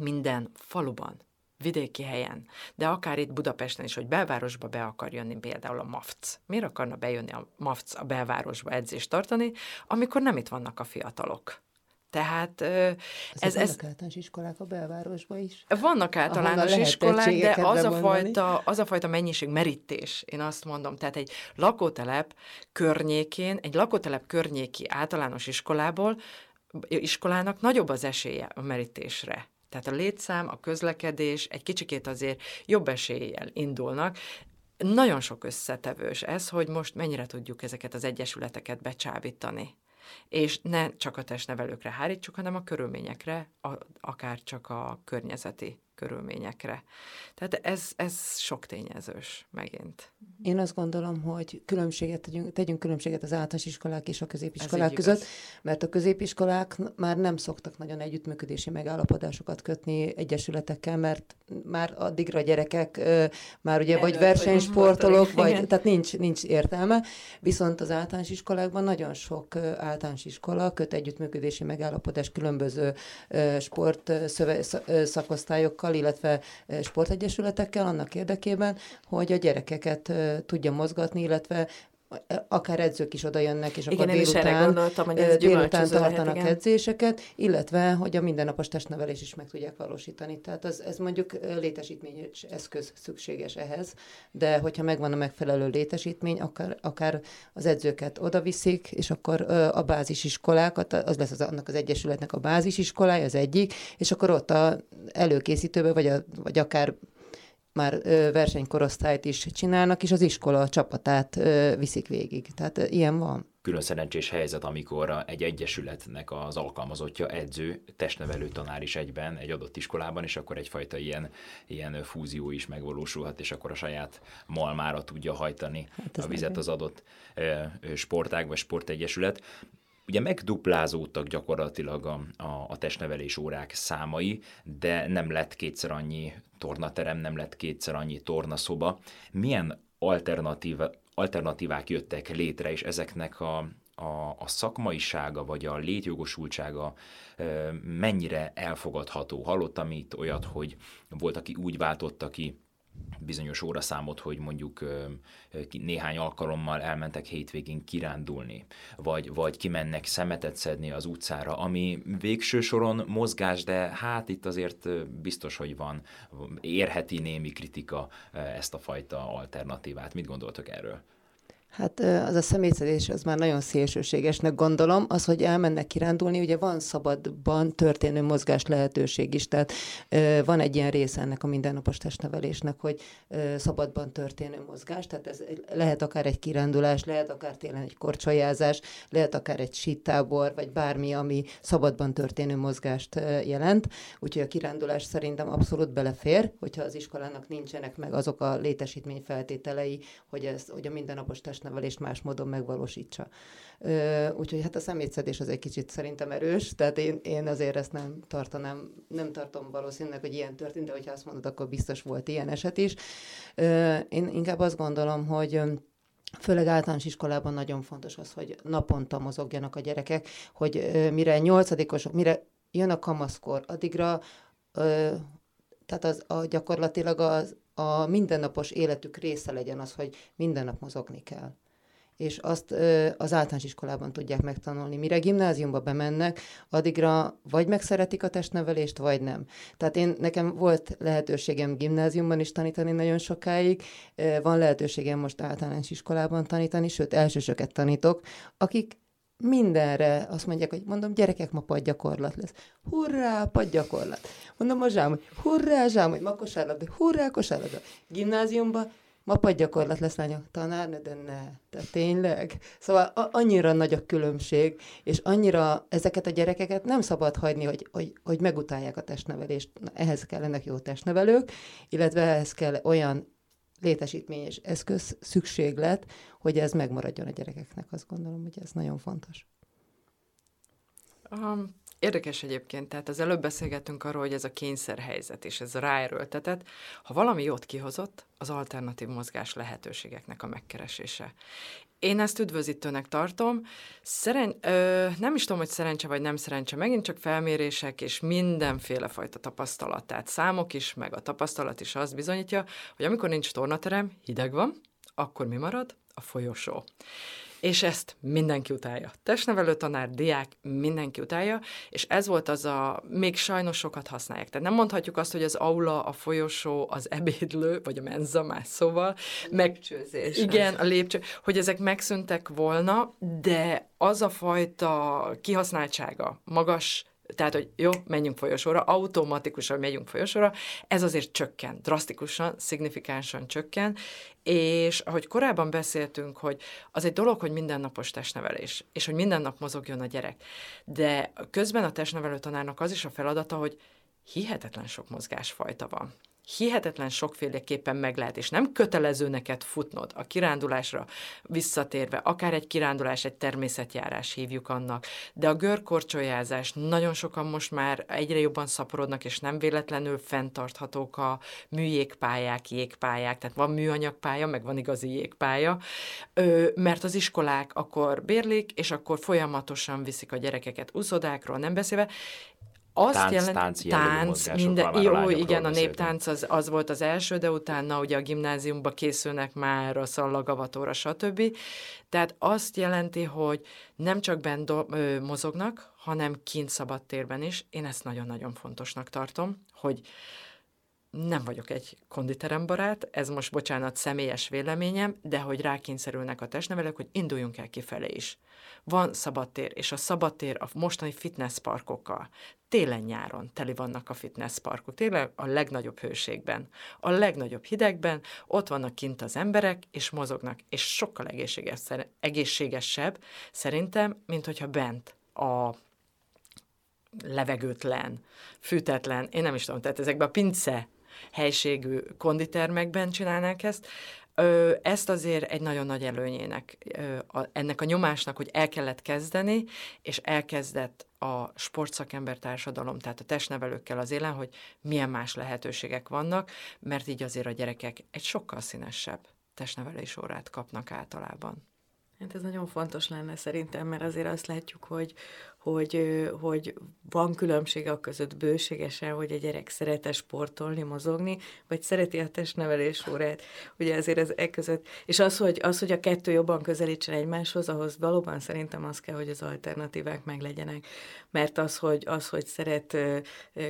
S3: minden faluban vidéki helyen, de akár itt Budapesten is, hogy belvárosba be akar jönni például a MAFC. Miért akarna bejönni a MAFC a belvárosba edzést tartani, amikor nem itt vannak a fiatalok? Tehát ez...
S4: ez vannak általános iskolák a belvárosban is?
S3: Vannak általános iskolák, de az a, fajta, az a fajta mennyiség, merítés, én azt mondom, tehát egy lakótelep környékén, egy lakótelep környéki általános iskolából, iskolának nagyobb az esélye a merítésre. Tehát a létszám, a közlekedés egy kicsikét azért jobb eséllyel indulnak. Nagyon sok összetevős ez, hogy most mennyire tudjuk ezeket az egyesületeket becsábítani és ne csak a testnevelőkre hárítsuk, hanem a körülményekre, a, akár csak a környezeti körülményekre. Tehát ez, ez sok tényezős megint.
S4: Én azt gondolom, hogy különbséget tegyünk, tegyünk különbséget az általános iskolák és a középiskolák között, igaz. mert a középiskolák már nem szoktak nagyon együttműködési megállapodásokat kötni egyesületekkel, mert már addigra a gyerekek már ugye Előtt, vagy versenysportolók, vagy, vagy tehát nincs, nincs értelme, viszont az általános iskolákban nagyon sok általános iskola köt együttműködési megállapodás különböző sport szakosztályokkal, iskolákkal, illetve sportegyesületekkel annak érdekében, hogy a gyerekeket tudja mozgatni, illetve akár edzők is oda jönnek, és igen, akkor délután, hogy ez délután tartanak lehet, edzéseket, illetve, hogy a mindennapos testnevelés is meg tudják valósítani. Tehát az, ez mondjuk létesítményes eszköz szükséges ehhez, de hogyha megvan a megfelelő létesítmény, akár, akár az edzőket oda viszik, és akkor a bázisiskolákat, az lesz az, annak az egyesületnek a bázisiskolája, az egyik, és akkor ott a előkészítőbe, vagy, a, vagy akár már versenykorosztályt is csinálnak, és az iskola csapatát viszik végig. Tehát ilyen van.
S1: Külön szerencsés helyzet, amikor egy egyesületnek az alkalmazottja edző, testnevelő tanár is egyben egy adott iskolában, és akkor egyfajta ilyen, ilyen fúzió is megvalósulhat, és akkor a saját malmára tudja hajtani hát a vizet az adott sportág vagy sportegyesület. Ugye megduplázódtak gyakorlatilag a, a, a testnevelés órák számai, de nem lett kétszer annyi tornaterem, nem lett kétszer annyi tornaszoba. Milyen alternatív, alternatívák jöttek létre, és ezeknek a, a, a szakmaisága vagy a létjogosultsága mennyire elfogadható. Hallottam itt olyat, hogy volt, aki úgy váltotta ki bizonyos óraszámot, hogy mondjuk néhány alkalommal elmentek hétvégén kirándulni, vagy, vagy kimennek szemetet szedni az utcára, ami végső soron mozgás, de hát itt azért biztos, hogy van, érheti némi kritika ezt a fajta alternatívát. Mit gondoltok erről?
S4: Hát az a személyszedés, az már nagyon szélsőségesnek gondolom. Az, hogy elmennek kirándulni, ugye van szabadban történő mozgás lehetőség is, tehát van egy ilyen része ennek a mindennapos testnevelésnek, hogy szabadban történő mozgás, tehát ez lehet akár egy kirándulás, lehet akár tényleg egy korcsolyázás, lehet akár egy sítábor, vagy bármi, ami szabadban történő mozgást jelent. Úgyhogy a kirándulás szerintem abszolút belefér, hogyha az iskolának nincsenek meg azok a létesítmény feltételei, hogy, ez, hogy a mindennapos test testnevelést más módon megvalósítsa. Úgyhogy hát a szemétszedés az egy kicsit szerintem erős, tehát én, én azért ezt nem tartanám, nem tartom valószínűleg, hogy ilyen történt, de hogyha azt mondod, akkor biztos volt ilyen eset is. Én inkább azt gondolom, hogy Főleg általános iskolában nagyon fontos az, hogy naponta mozogjanak a gyerekek, hogy mire nyolcadikosok, mire jön a kamaszkor, addigra tehát az, a, gyakorlatilag az, a mindennapos életük része legyen az, hogy minden nap mozogni kell és azt ö, az általános iskolában tudják megtanulni. Mire gimnáziumba bemennek, addigra vagy megszeretik a testnevelést, vagy nem. Tehát én, nekem volt lehetőségem gimnáziumban is tanítani nagyon sokáig, ö, van lehetőségem most általános iskolában tanítani, sőt, elsősöket tanítok, akik mindenre azt mondják, hogy mondom, gyerekek, ma padgyakorlat lesz. Hurrá, padgyakorlat. Mondom a zsám, hogy hurrá, zsám, hogy ma kosárlabda, hurrá, kosárlabda. Gimnáziumban ma padgyakorlat lesz lányok. Tanárnő, de ne. De tényleg. Szóval a- annyira nagy a különbség, és annyira ezeket a gyerekeket nem szabad hagyni, hogy, hogy, hogy megutálják a testnevelést. Na, ehhez kellenek jó testnevelők, illetve ehhez kell olyan létesítmény és eszköz szükséglet, hogy ez megmaradjon a gyerekeknek. Azt gondolom, hogy ez nagyon fontos.
S3: Um, Érdekes egyébként, tehát az előbb beszélgettünk arról, hogy ez a kényszerhelyzet és ez a ráerőltetett. Ha valami jót kihozott, az alternatív mozgás lehetőségeknek a megkeresése. Én ezt üdvözítőnek tartom. Szeren- ö, nem is tudom, hogy szerencse vagy nem szerencse, megint csak felmérések és mindenféle fajta tapasztalat. Tehát számok is, meg a tapasztalat is azt bizonyítja, hogy amikor nincs tornaterem, hideg van, akkor mi marad? A folyosó és ezt mindenki utálja. Testnevelő tanár, diák, mindenki utálja, és ez volt az a, még sajnos sokat használják. Tehát nem mondhatjuk azt, hogy az aula, a folyosó, az ebédlő, vagy a menza más szóval, meg, lépcsőzés. Igen, a lépcső, hogy ezek megszűntek volna, de az a fajta kihasználtsága, magas tehát, hogy jó, menjünk folyosóra, automatikusan megyünk folyosóra, ez azért csökken, drasztikusan, szignifikánsan csökken, és ahogy korábban beszéltünk, hogy az egy dolog, hogy mindennapos testnevelés, és hogy minden nap mozogjon a gyerek, de közben a testnevelő tanárnak az is a feladata, hogy hihetetlen sok mozgásfajta van hihetetlen sokféleképpen meg lehet, és nem kötelező neked futnod a kirándulásra visszatérve, akár egy kirándulás, egy természetjárás hívjuk annak, de a görkorcsolyázás nagyon sokan most már egyre jobban szaporodnak, és nem véletlenül fenntarthatók a műjégpályák, jégpályák, tehát van műanyagpálya, meg van igazi jégpálya, mert az iskolák akkor bérlik, és akkor folyamatosan viszik a gyerekeket úszodákról, nem beszélve,
S1: azt tánc, jelent, tánc,
S3: tánc minden, jó, a igen, a néptánc az, az volt az első, de utána ugye a gimnáziumba készülnek már a szallagavatóra, stb. Tehát azt jelenti, hogy nem csak bent mozognak, hanem kint szabadtérben is. Én ezt nagyon-nagyon fontosnak tartom, hogy nem vagyok egy konditerembarát, ez most, bocsánat, személyes véleményem, de hogy rákényszerülnek a testnevelők, hogy induljunk el kifelé is. Van szabadtér, és a szabadtér a mostani fitnessparkokkal télen-nyáron teli vannak a fitnessparkok, tényleg a legnagyobb hőségben, a legnagyobb hidegben, ott vannak kint az emberek, és mozognak, és sokkal egészséges, egészségesebb szerintem, mint hogyha bent a levegőtlen, fűtetlen, én nem is tudom, tehát ezekben a pince helységű konditermekben csinálnák ezt, ezt azért egy nagyon nagy előnyének, ennek a nyomásnak, hogy el kellett kezdeni, és elkezdett a sportszakember társadalom, tehát a testnevelőkkel az élen, hogy milyen más lehetőségek vannak, mert így azért a gyerekek egy sokkal színesebb testnevelés órát kapnak általában.
S2: Hát ez nagyon fontos lenne szerintem, mert azért azt látjuk, hogy, hogy, hogy van különbség a között bőségesen, hogy a gyerek szeret sportolni, mozogni, vagy szereti a testnevelés órát. Ugye ezért ez e között. És az hogy, az, hogy a kettő jobban közelítsen egymáshoz, ahhoz valóban szerintem az kell, hogy az alternatívák meg legyenek. Mert az, hogy, az, hogy szeret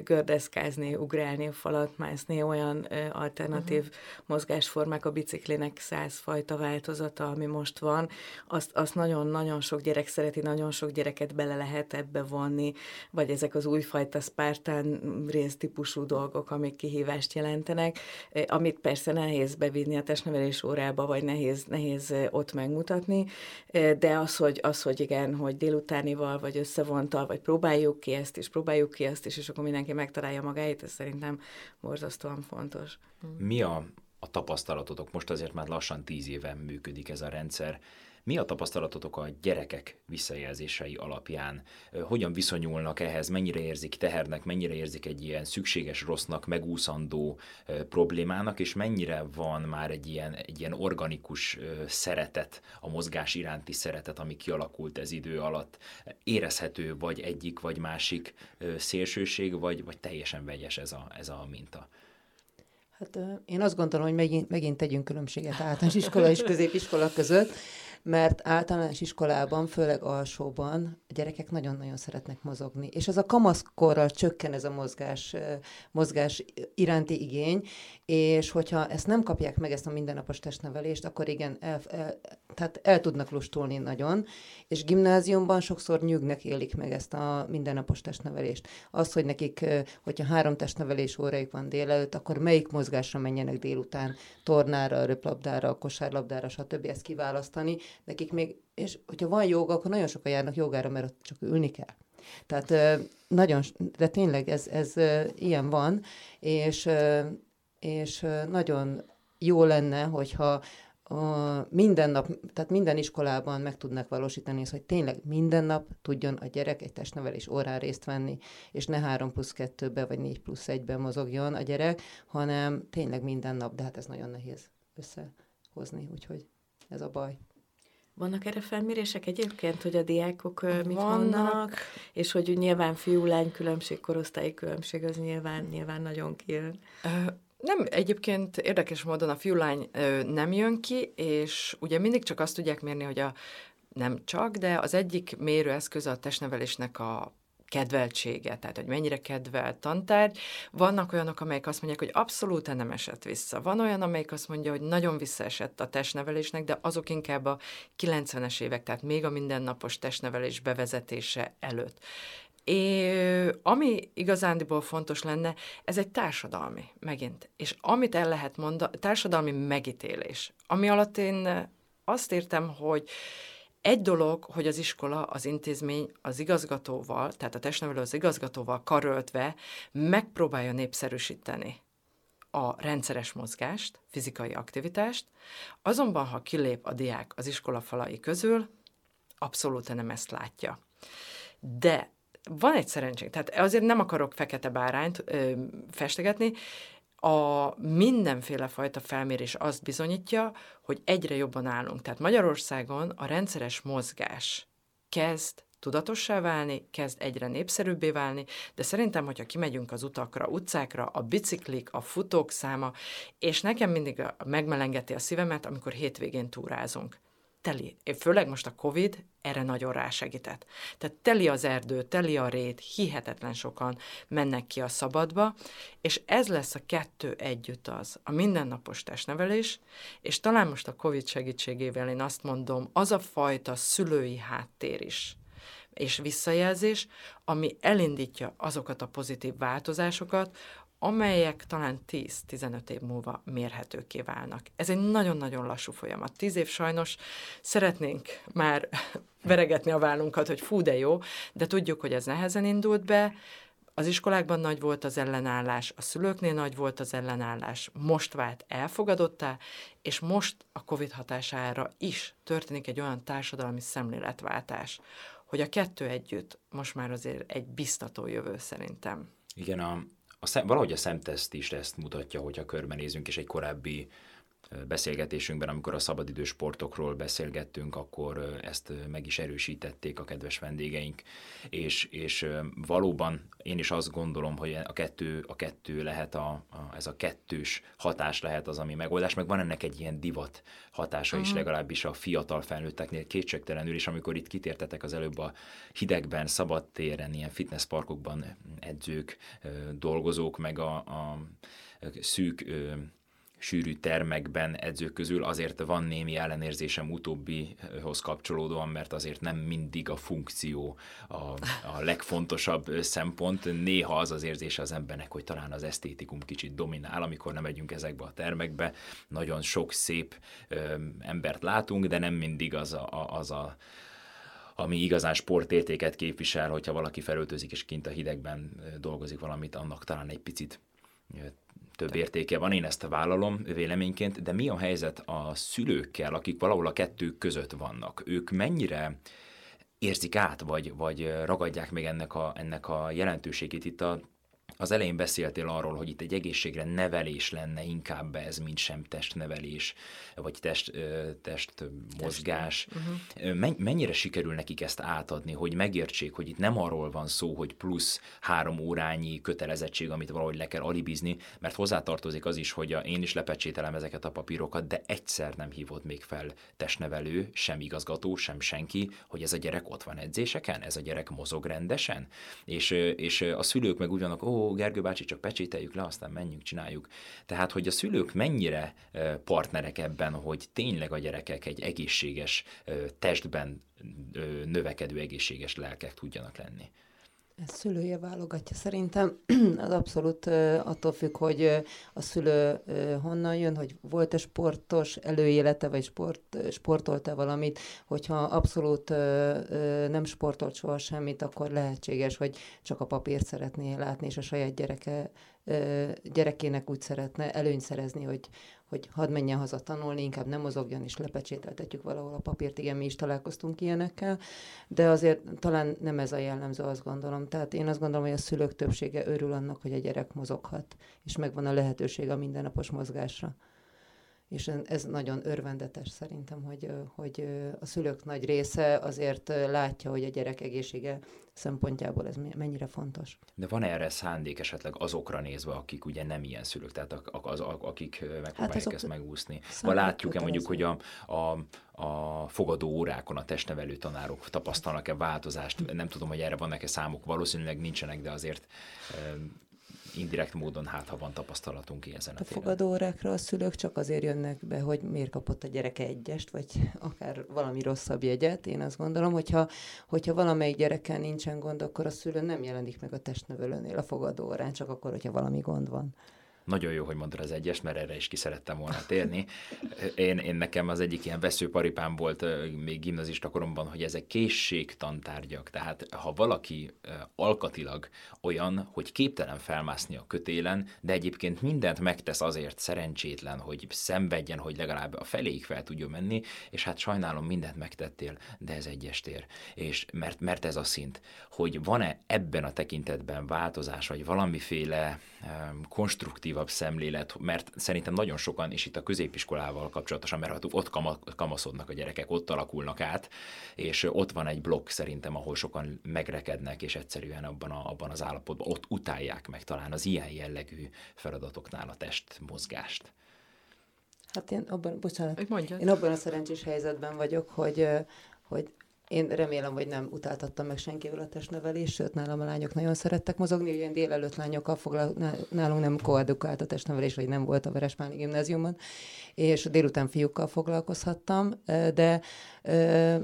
S2: gördeszkázni, ugrálni, falat mászni, olyan alternatív uh-huh. mozgásformák a biciklinek százfajta változata, ami most van, azt, azt nagyon-nagyon sok gyerek szereti, nagyon sok gyereket bele lehet lehet ebbe vonni, vagy ezek az újfajta Spartan résztípusú dolgok, amik kihívást jelentenek, eh, amit persze nehéz bevinni a testnevelés órába, vagy nehéz, nehéz eh, ott megmutatni, eh, de az, hogy, az, hogy igen, hogy délutánival, vagy összevontal, vagy próbáljuk ki ezt is, próbáljuk ki ezt is, és akkor mindenki megtalálja magáit, ez szerintem borzasztóan fontos.
S1: Mi a, a tapasztalatotok? Most azért már lassan tíz éve működik ez a rendszer. Mi a tapasztalatotok a gyerekek visszajelzései alapján? Hogyan viszonyulnak ehhez? Mennyire érzik tehernek? Mennyire érzik egy ilyen szükséges rossznak, megúszandó problémának? És mennyire van már egy ilyen, egy ilyen organikus szeretet, a mozgás iránti szeretet, ami kialakult ez idő alatt? Érezhető vagy egyik, vagy másik szélsőség, vagy, vagy teljesen vegyes ez a, ez a minta?
S4: Hát én azt gondolom, hogy megint, megint tegyünk különbséget általános iskola és [laughs] középiskola között mert általános iskolában, főleg alsóban a gyerekek nagyon-nagyon szeretnek mozogni, és ez a kamaszkorral csökken ez a mozgás, mozgás iránti igény, és hogyha ezt nem kapják meg, ezt a mindennapos testnevelést, akkor igen, el, el, tehát el tudnak lustulni nagyon, és gimnáziumban sokszor nyűgnek élik meg ezt a mindennapos testnevelést. Az, hogy nekik, hogyha három testnevelés órájuk van délelőtt, akkor melyik mozgásra menjenek délután, tornára, röplabdára, kosárlabdára, stb. ezt kiválasztani, nekik még, és hogyha van joga, akkor nagyon sokan járnak jogára, mert ott csak ülni kell. Tehát nagyon, de tényleg ez, ez ilyen van, és, és nagyon jó lenne, hogyha minden nap, tehát minden iskolában meg tudnak valósítani ezt, hogy tényleg minden nap tudjon a gyerek egy testnevelés órán részt venni, és ne 3 plusz 2-be vagy 4 plusz 1-ben mozogjon a gyerek, hanem tényleg minden nap, de hát ez nagyon nehéz összehozni, úgyhogy ez a baj.
S2: Vannak erre felmérések egyébként, hogy a diákok mit Vannak. mondanak, és hogy nyilván fiú-lány különbség, korosztályi különbség, az nyilván, nyilván nagyon kijön.
S3: Nem, egyébként érdekes módon a fiúlány nem jön ki, és ugye mindig csak azt tudják mérni, hogy a nem csak, de az egyik mérőeszköz a testnevelésnek a kedveltsége, tehát hogy mennyire kedvelt tantárgy. Vannak olyanok, amelyek azt mondják, hogy abszolút nem esett vissza. Van olyan, amelyik azt mondja, hogy nagyon visszaesett a testnevelésnek, de azok inkább a 90-es évek, tehát még a mindennapos testnevelés bevezetése előtt. É, ami igazándiból fontos lenne, ez egy társadalmi, megint. És amit el lehet mondani, társadalmi megítélés. Ami alatt én azt értem, hogy egy dolog, hogy az iskola, az intézmény az igazgatóval, tehát a testnevelő az igazgatóval karöltve megpróbálja népszerűsíteni a rendszeres mozgást, fizikai aktivitást, azonban, ha kilép a diák az iskola falai közül, abszolút nem ezt látja. De van egy szerencsénk, tehát azért nem akarok fekete bárányt ö, festegetni, a mindenféle fajta felmérés azt bizonyítja, hogy egyre jobban állunk. Tehát Magyarországon a rendszeres mozgás kezd tudatossá válni, kezd egyre népszerűbbé válni, de szerintem, hogyha kimegyünk az utakra, utcákra, a biciklik, a futók száma, és nekem mindig megmelengeti a szívemet, amikor hétvégén túrázunk teli, főleg most a Covid erre nagyon rásegített. Tehát teli az erdő, teli a rét, hihetetlen sokan mennek ki a szabadba, és ez lesz a kettő együtt az, a mindennapos testnevelés, és talán most a Covid segítségével én azt mondom, az a fajta szülői háttér is, és visszajelzés, ami elindítja azokat a pozitív változásokat, amelyek talán 10-15 év múlva mérhetőké válnak. Ez egy nagyon-nagyon lassú folyamat. 10 év sajnos szeretnénk már [laughs] veregetni a vállunkat, hogy fú, de jó, de tudjuk, hogy ez nehezen indult be, az iskolákban nagy volt az ellenállás, a szülőknél nagy volt az ellenállás, most vált elfogadottá, és most a COVID hatására is történik egy olyan társadalmi szemléletváltás, hogy a kettő együtt most már azért egy biztató jövő szerintem.
S1: Igen, a, a szem, valahogy a szemteszt is ezt mutatja, hogyha körbenézünk, és egy korábbi beszélgetésünkben, amikor a szabadidős sportokról beszélgettünk, akkor ezt meg is erősítették a kedves vendégeink, és, és valóban én is azt gondolom, hogy a kettő, a kettő lehet, a, a, ez a kettős hatás lehet az, ami megoldás, meg van ennek egy ilyen divat hatása uh-huh. is, mhm. legalábbis a fiatal felnőtteknél kétségtelenül, és amikor itt kitértetek az előbb a hidegben, szabad téren, ilyen fitnessparkokban edzők, dolgozók, meg a, a szűk sűrű termekben edzők közül azért van némi ellenérzésem utóbbihoz kapcsolódóan, mert azért nem mindig a funkció a, a legfontosabb szempont. Néha az az érzése az embernek, hogy talán az esztétikum kicsit dominál, amikor nem megyünk ezekbe a termekbe. Nagyon sok szép ö, embert látunk, de nem mindig az a, az a ami igazán sportértéket képvisel, hogyha valaki felöltözik és kint a hidegben dolgozik valamit, annak talán egy picit több értéke van, én ezt vállalom véleményként, de mi a helyzet a szülőkkel, akik valahol a kettő között vannak? Ők mennyire érzik át, vagy, vagy ragadják meg ennek a, ennek a jelentőségét itt a az elején beszéltél arról, hogy itt egy egészségre nevelés lenne inkább ez, mint sem testnevelés, vagy test, test mozgás. Uh-huh. Mennyire sikerül nekik ezt átadni, hogy megértsék, hogy itt nem arról van szó, hogy plusz három órányi kötelezettség, amit valahogy le kell alibizni, mert hozzátartozik az is, hogy én is lepecsételem ezeket a papírokat, de egyszer nem hívott még fel testnevelő, sem igazgató, sem senki, hogy ez a gyerek ott van edzéseken, ez a gyerek mozog rendesen, és, és a szülők meg ugyanak, ó, Gergő bácsi, csak pecsételjük le, aztán menjünk, csináljuk. Tehát, hogy a szülők mennyire partnerek ebben, hogy tényleg a gyerekek egy egészséges testben növekedő egészséges lelkek tudjanak lenni.
S4: Ez szülője válogatja. Szerintem [clears throat] az abszolút attól függ, hogy a szülő honnan jön, hogy volt-e sportos előélete, vagy sport, sportolt-e valamit. Hogyha abszolút nem sportolt soha semmit, akkor lehetséges, hogy csak a papírt szeretné látni, és a saját gyereke gyerekének úgy szeretne előnyt szerezni, hogy, hogy hadd menjen haza tanulni, inkább nem mozogjon, és lepecsételtetjük valahol a papírt, igen, mi is találkoztunk ilyenekkel, de azért talán nem ez a jellemző, azt gondolom. Tehát én azt gondolom, hogy a szülők többsége örül annak, hogy a gyerek mozoghat, és megvan a lehetőség a mindennapos mozgásra és ez nagyon örvendetes szerintem, hogy, hogy a szülők nagy része azért látja, hogy a gyerek egészsége szempontjából ez mennyire fontos.
S1: De van erre szándék esetleg azokra nézve, akik ugye nem ilyen szülők, tehát az, akik megpróbálják hát ezt megúszni? Vagy látjuk-e mondjuk, hogy a, a, a fogadó órákon a testnevelő tanárok tapasztalnak-e változást? Nem tudom, hogy erre vannak-e számok, valószínűleg nincsenek, de azért indirekt módon hát, ha van tapasztalatunk ki ezen a,
S4: a fogadórákra a szülők csak azért jönnek be, hogy miért kapott a gyereke egyest, vagy akár valami rosszabb jegyet. Én azt gondolom, hogyha, hogyha valamelyik gyerekkel nincsen gond, akkor a szülő nem jelenik meg a testnevelőnél a fogadórán, csak akkor, hogyha valami gond van.
S1: Nagyon jó, hogy mondtad az egyes, mert erre is ki szerettem volna térni. Én, én nekem az egyik ilyen veszőparipám volt még gimnazista koromban, hogy ezek készségtantárgyak. Tehát ha valaki alkatilag olyan, hogy képtelen felmászni a kötélen, de egyébként mindent megtesz azért szerencsétlen, hogy szenvedjen, hogy legalább a feléig fel tudjon menni, és hát sajnálom, mindent megtettél, de ez egyes tér. És mert, mert ez a szint, hogy van-e ebben a tekintetben változás, vagy valamiféle um, konstruktív pozitívabb szemlélet, mert szerintem nagyon sokan, és itt a középiskolával kapcsolatosan, mert ott kamaszodnak a gyerekek, ott alakulnak át, és ott van egy blokk szerintem, ahol sokan megrekednek, és egyszerűen abban, a, abban az állapotban ott utálják meg talán az ilyen jellegű feladatoknál a test mozgást.
S4: Hát én abban, bocsánat, én abban a szerencsés helyzetben vagyok, hogy, hogy én remélem, hogy nem utáltattam meg senkivel a testnevelést, sőt, nálam a lányok nagyon szerettek mozogni, ilyen délelőtt lányokkal foglal, nálunk nem koedukált a testnevelés, vagy nem volt a Veresmáni gimnáziumban, és délután fiúkkal foglalkozhattam, de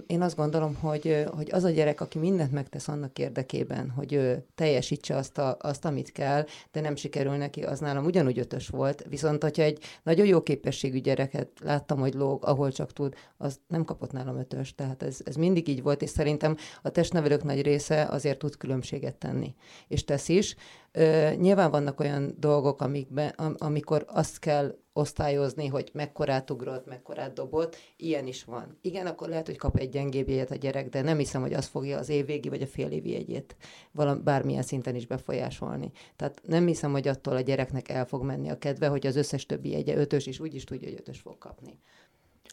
S4: én azt gondolom, hogy, hogy az a gyerek, aki mindent megtesz annak érdekében, hogy ő teljesítse azt, a, azt, amit kell, de nem sikerül neki, az nálam ugyanúgy ötös volt. Viszont, hogyha egy nagyon jó képességű gyereket láttam, hogy lóg, ahol csak tud, az nem kapott nálam ötös. Tehát ez, ez mindig így volt, és szerintem a testnevelők nagy része azért tud különbséget tenni. És tesz is. Nyilván vannak olyan dolgok, amikben, amikor azt kell osztályozni, hogy mekkorát ugrott, mekkorát dobott, ilyen is van. Igen, akkor lehet, hogy kap egy gyengébb jegyet a gyerek, de nem hiszem, hogy az fogja az évvégi vagy a fél évi jegyét valam, bármilyen szinten is befolyásolni. Tehát nem hiszem, hogy attól a gyereknek el fog menni a kedve, hogy az összes többi jegye ötös, és úgy is tudja, hogy ötös fog kapni.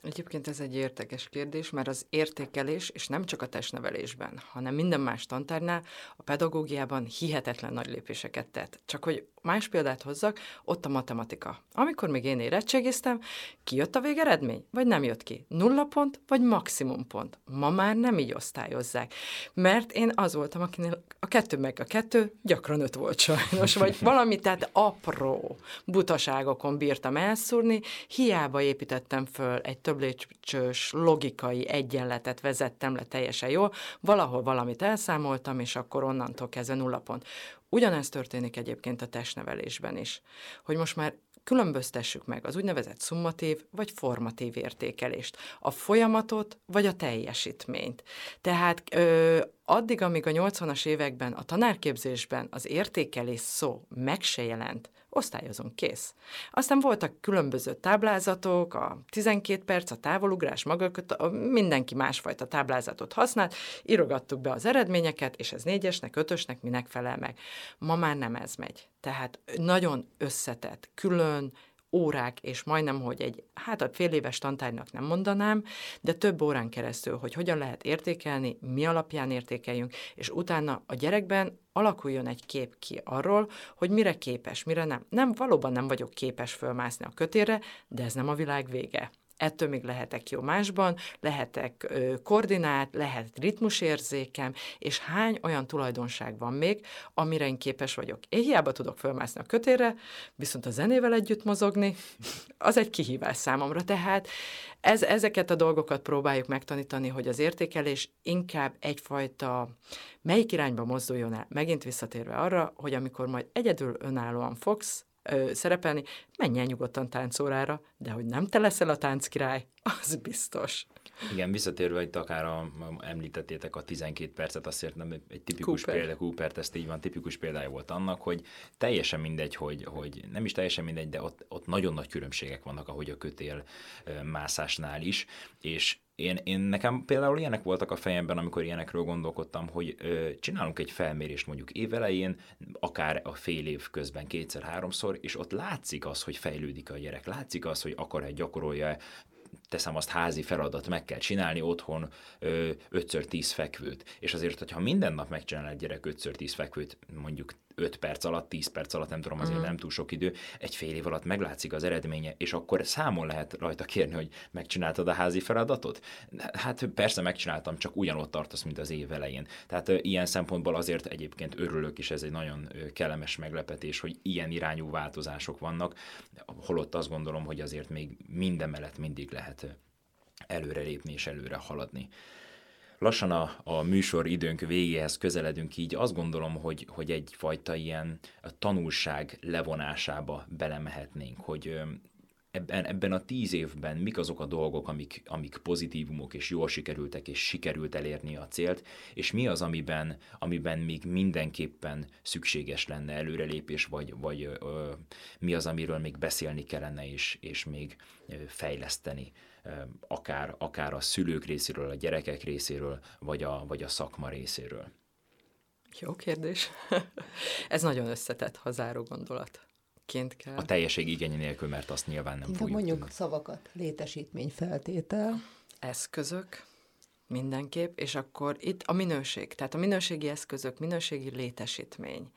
S3: Egyébként ez egy értekes kérdés, mert az értékelés, és nem csak a testnevelésben, hanem minden más tantárnál a pedagógiában hihetetlen nagy lépéseket tett. Csak hogy más példát hozzak, ott a matematika. Amikor még én érettségiztem, kijött a végeredmény, vagy nem jött ki? Nulla pont, vagy maximum pont? Ma már nem így osztályozzák. Mert én az voltam, akinél a kettő meg a kettő gyakran öt volt sajnos, vagy [laughs] valami, tehát apró butaságokon bírtam elszúrni, hiába építettem föl egy több lépcsős logikai egyenletet vezettem le teljesen jól, valahol valamit elszámoltam, és akkor onnantól kezdve nulla pont. Ugyanezt történik egyébként a testnevelésben is, hogy most már különböztessük meg az úgynevezett szummatív vagy formatív értékelést, a folyamatot vagy a teljesítményt. Tehát ö, addig, amíg a 80-as években a tanárképzésben az értékelés szó meg se jelent, osztályozunk, kész. Aztán voltak különböző táblázatok, a 12 perc, a távolugrás, maga, mindenki másfajta táblázatot használt, írogattuk be az eredményeket, és ez négyesnek, ötösnek minek felel meg. Ma már nem ez megy. Tehát nagyon összetett, külön, órák, és majdnem, hogy egy, hát a fél éves tantárgynak nem mondanám, de több órán keresztül, hogy hogyan lehet értékelni, mi alapján értékeljünk, és utána a gyerekben alakuljon egy kép ki arról, hogy mire képes, mire nem. Nem, valóban nem vagyok képes fölmászni a kötére, de ez nem a világ vége ettől még lehetek jó másban, lehetek ö, koordinált, lehet ritmusérzékem, és hány olyan tulajdonság van még, amire én képes vagyok. Én hiába tudok fölmászni a kötére, viszont a zenével együtt mozogni, [laughs] az egy kihívás számomra. Tehát ez, ezeket a dolgokat próbáljuk megtanítani, hogy az értékelés inkább egyfajta melyik irányba mozduljon el. Megint visszatérve arra, hogy amikor majd egyedül önállóan fogsz ö, szerepelni, menj el nyugodtan táncórára, de hogy nem te leszel a tánckirály, az biztos.
S1: Igen, visszatérve itt akár a, a, említettétek a 12 percet, azt nem egy tipikus
S3: Cooper.
S1: példa, Cooper ezt így van, tipikus példája volt annak, hogy teljesen mindegy, hogy, hogy nem is teljesen mindegy, de ott, ott nagyon nagy különbségek vannak, ahogy a kötél mászásnál is, és én, én nekem például ilyenek voltak a fejemben, amikor ilyenekről gondolkodtam, hogy ö, csinálunk egy felmérést mondjuk évelején, akár a fél év közben kétszer-háromszor, és ott látszik az, hogy fejlődik a gyerek, látszik az, hogy akar-e gyakorolja teszem azt házi feladat, meg kell csinálni otthon 5x10 fekvőt. És azért, hogyha minden nap megcsinál egy gyerek 5x10 fekvőt, mondjuk 5 perc alatt, 10 perc alatt, nem tudom, azért uh-huh. nem túl sok idő, egy fél év alatt meglátszik az eredménye, és akkor számon lehet rajta kérni, hogy megcsináltad a házi feladatot? Hát persze megcsináltam, csak ugyanott tartasz, mint az év elején. Tehát ilyen szempontból azért egyébként örülök, és ez egy nagyon kellemes meglepetés, hogy ilyen irányú változások vannak, holott azt gondolom, hogy azért még minden mellett mindig lehet előrelépni és előre haladni lassan a, a műsor időnk végéhez közeledünk, így azt gondolom, hogy, hogy egyfajta ilyen tanulság levonásába belemehetnénk, hogy ebben, ebben a tíz évben mik azok a dolgok, amik, amik pozitívumok és jól sikerültek, és sikerült elérni a célt, és mi az, amiben, amiben még mindenképpen szükséges lenne előrelépés, vagy, vagy ö, mi az, amiről még beszélni kellene, és, és még fejleszteni akár, akár a szülők részéről, a gyerekek részéről, vagy a, vagy a szakma részéről?
S3: Jó kérdés. [laughs] Ez nagyon összetett, ha záró gondolat. Ként kell.
S1: A teljesség igény nélkül, mert azt nyilván nem fogjuk
S4: mondjuk tudni. szavakat. Létesítmény feltétel.
S3: Eszközök, mindenképp, és akkor itt a minőség, tehát a minőségi eszközök, minőségi létesítmény.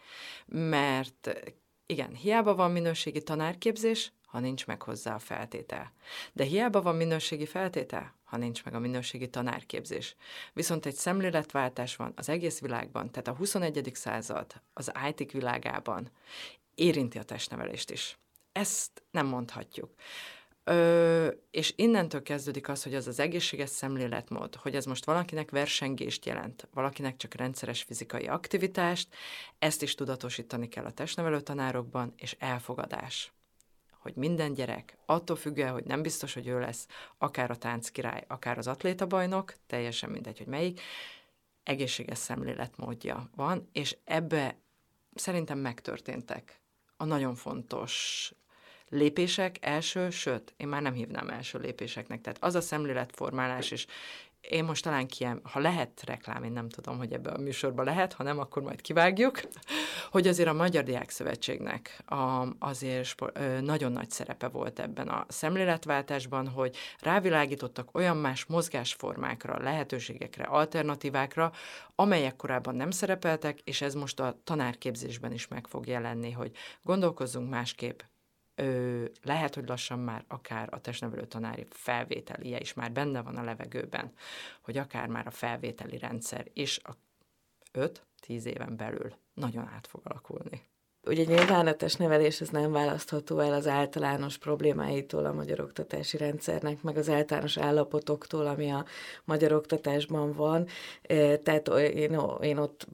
S3: Mert igen, hiába van minőségi tanárképzés, ha nincs meg hozzá a feltétel. De hiába van minőségi feltétel, ha nincs meg a minőségi tanárképzés. Viszont egy szemléletváltás van az egész világban, tehát a 21. század az IT világában érinti a testnevelést is. Ezt nem mondhatjuk. Ö, és innentől kezdődik az, hogy az az egészséges szemléletmód, hogy ez most valakinek versengést jelent, valakinek csak rendszeres fizikai aktivitást, ezt is tudatosítani kell a testnevelő tanárokban, és elfogadás hogy minden gyerek, attól függően, hogy nem biztos, hogy ő lesz, akár a tánckirály, akár az atlétabajnok, teljesen mindegy, hogy melyik, egészséges szemléletmódja van, és ebbe szerintem megtörténtek a nagyon fontos lépések, első, sőt, én már nem hívnám első lépéseknek. Tehát az a szemléletformálás és én most talán kiem, ha lehet reklám, én nem tudom, hogy ebbe a műsorba lehet, ha nem, akkor majd kivágjuk, [laughs] hogy azért a Magyar Diák Szövetségnek azért nagyon nagy szerepe volt ebben a szemléletváltásban, hogy rávilágítottak olyan más mozgásformákra, lehetőségekre, alternatívákra, amelyek korábban nem szerepeltek, és ez most a tanárképzésben is meg fog jelenni, hogy gondolkozzunk másképp, ö, lehet, hogy lassan már akár a testnevelő tanári felvételie is már benne van a levegőben, hogy akár már a felvételi rendszer is a 5-10 éven belül nagyon át fog alakulni.
S2: Ugye nyilván a testnevelés ez nem választható el az általános problémáitól a magyar oktatási rendszernek, meg az általános állapotoktól, ami a magyar oktatásban van. Tehát én, én ott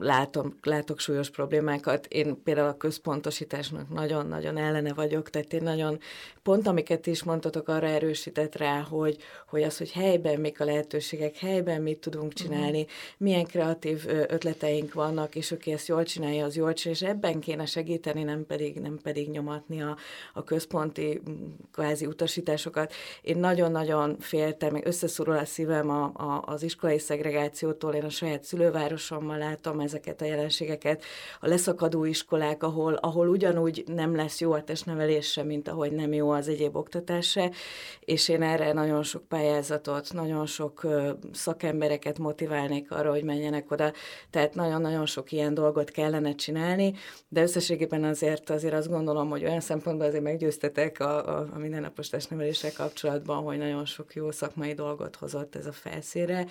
S2: látom, látok súlyos problémákat. Én például a központosításnak nagyon-nagyon ellene vagyok, tehát én nagyon, pont amiket is mondtatok, arra erősített rá, hogy, hogy az, hogy helyben mik a lehetőségek, helyben mit tudunk csinálni, uh-huh. milyen kreatív ötleteink vannak, és aki ezt jól csinálja, az jól csinálja, és ebben kéne segíteni, nem pedig, nem pedig nyomatni a, a központi kvázi utasításokat. Én nagyon-nagyon féltem, még összeszorul a szívem a, a, az iskolai szegregációtól, én a saját szülővárosommal látom látom ezeket a jelenségeket, a leszakadó iskolák, ahol, ahol ugyanúgy nem lesz jó a testnevelés mint ahogy nem jó az egyéb oktatás és én erre nagyon sok pályázatot, nagyon sok szakembereket motiválnék arra, hogy menjenek oda, tehát nagyon-nagyon sok ilyen dolgot kellene csinálni, de összességében azért azért azt gondolom, hogy olyan szempontból azért meggyőztetek a, a, a mindennapos testneveléssel kapcsolatban, hogy nagyon sok jó szakmai dolgot hozott ez a felszére, e,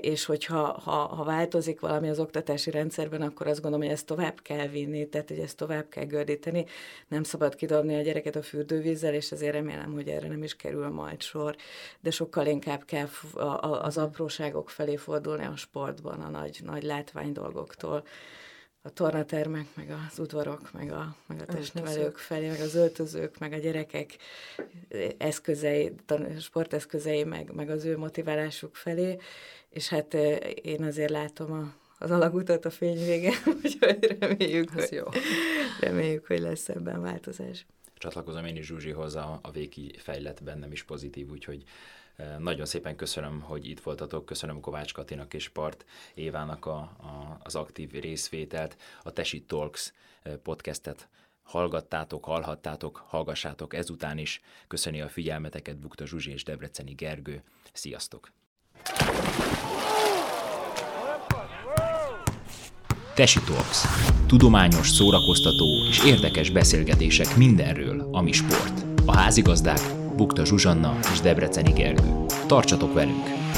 S2: és hogyha ha, ha változik valami az oktatási rendszerben, akkor azt gondolom, hogy ezt tovább kell vinni, tehát hogy ezt tovább kell gördíteni. Nem szabad kidobni a gyereket a fürdővízzel, és azért remélem, hogy erre nem is kerül majd sor, de sokkal inkább kell az apróságok felé fordulni a sportban, a nagy, nagy látvány dolgoktól. A tornatermek, meg az udvarok, meg a, meg a testnevelők felé, meg az öltözők, meg a gyerekek eszközei, sporteszközei, meg, meg az ő motiválásuk felé, és hát én azért látom a, az alagutat a fény végén, [laughs] úgyhogy reméljük, hogy, jó. reméljük, hogy lesz ebben változás.
S1: Csatlakozom én is Zsuzsihoz, a, a Véki fejlett bennem is pozitív, úgyhogy nagyon szépen köszönöm, hogy itt voltatok, köszönöm Kovács Katinak és Part Évának a, a, az aktív részvételt, a Tesi Talks podcastet hallgattátok, hallhattátok, hallgassátok ezután is. Köszöni a figyelmeteket Bukta Zsuzsi és Debreceni Gergő. Sziasztok! Tesi Talks. Tudományos, szórakoztató és érdekes beszélgetések mindenről, ami sport. A házigazdák Bukta Zsuzsanna és Debreceni Gergő. Tartsatok velünk!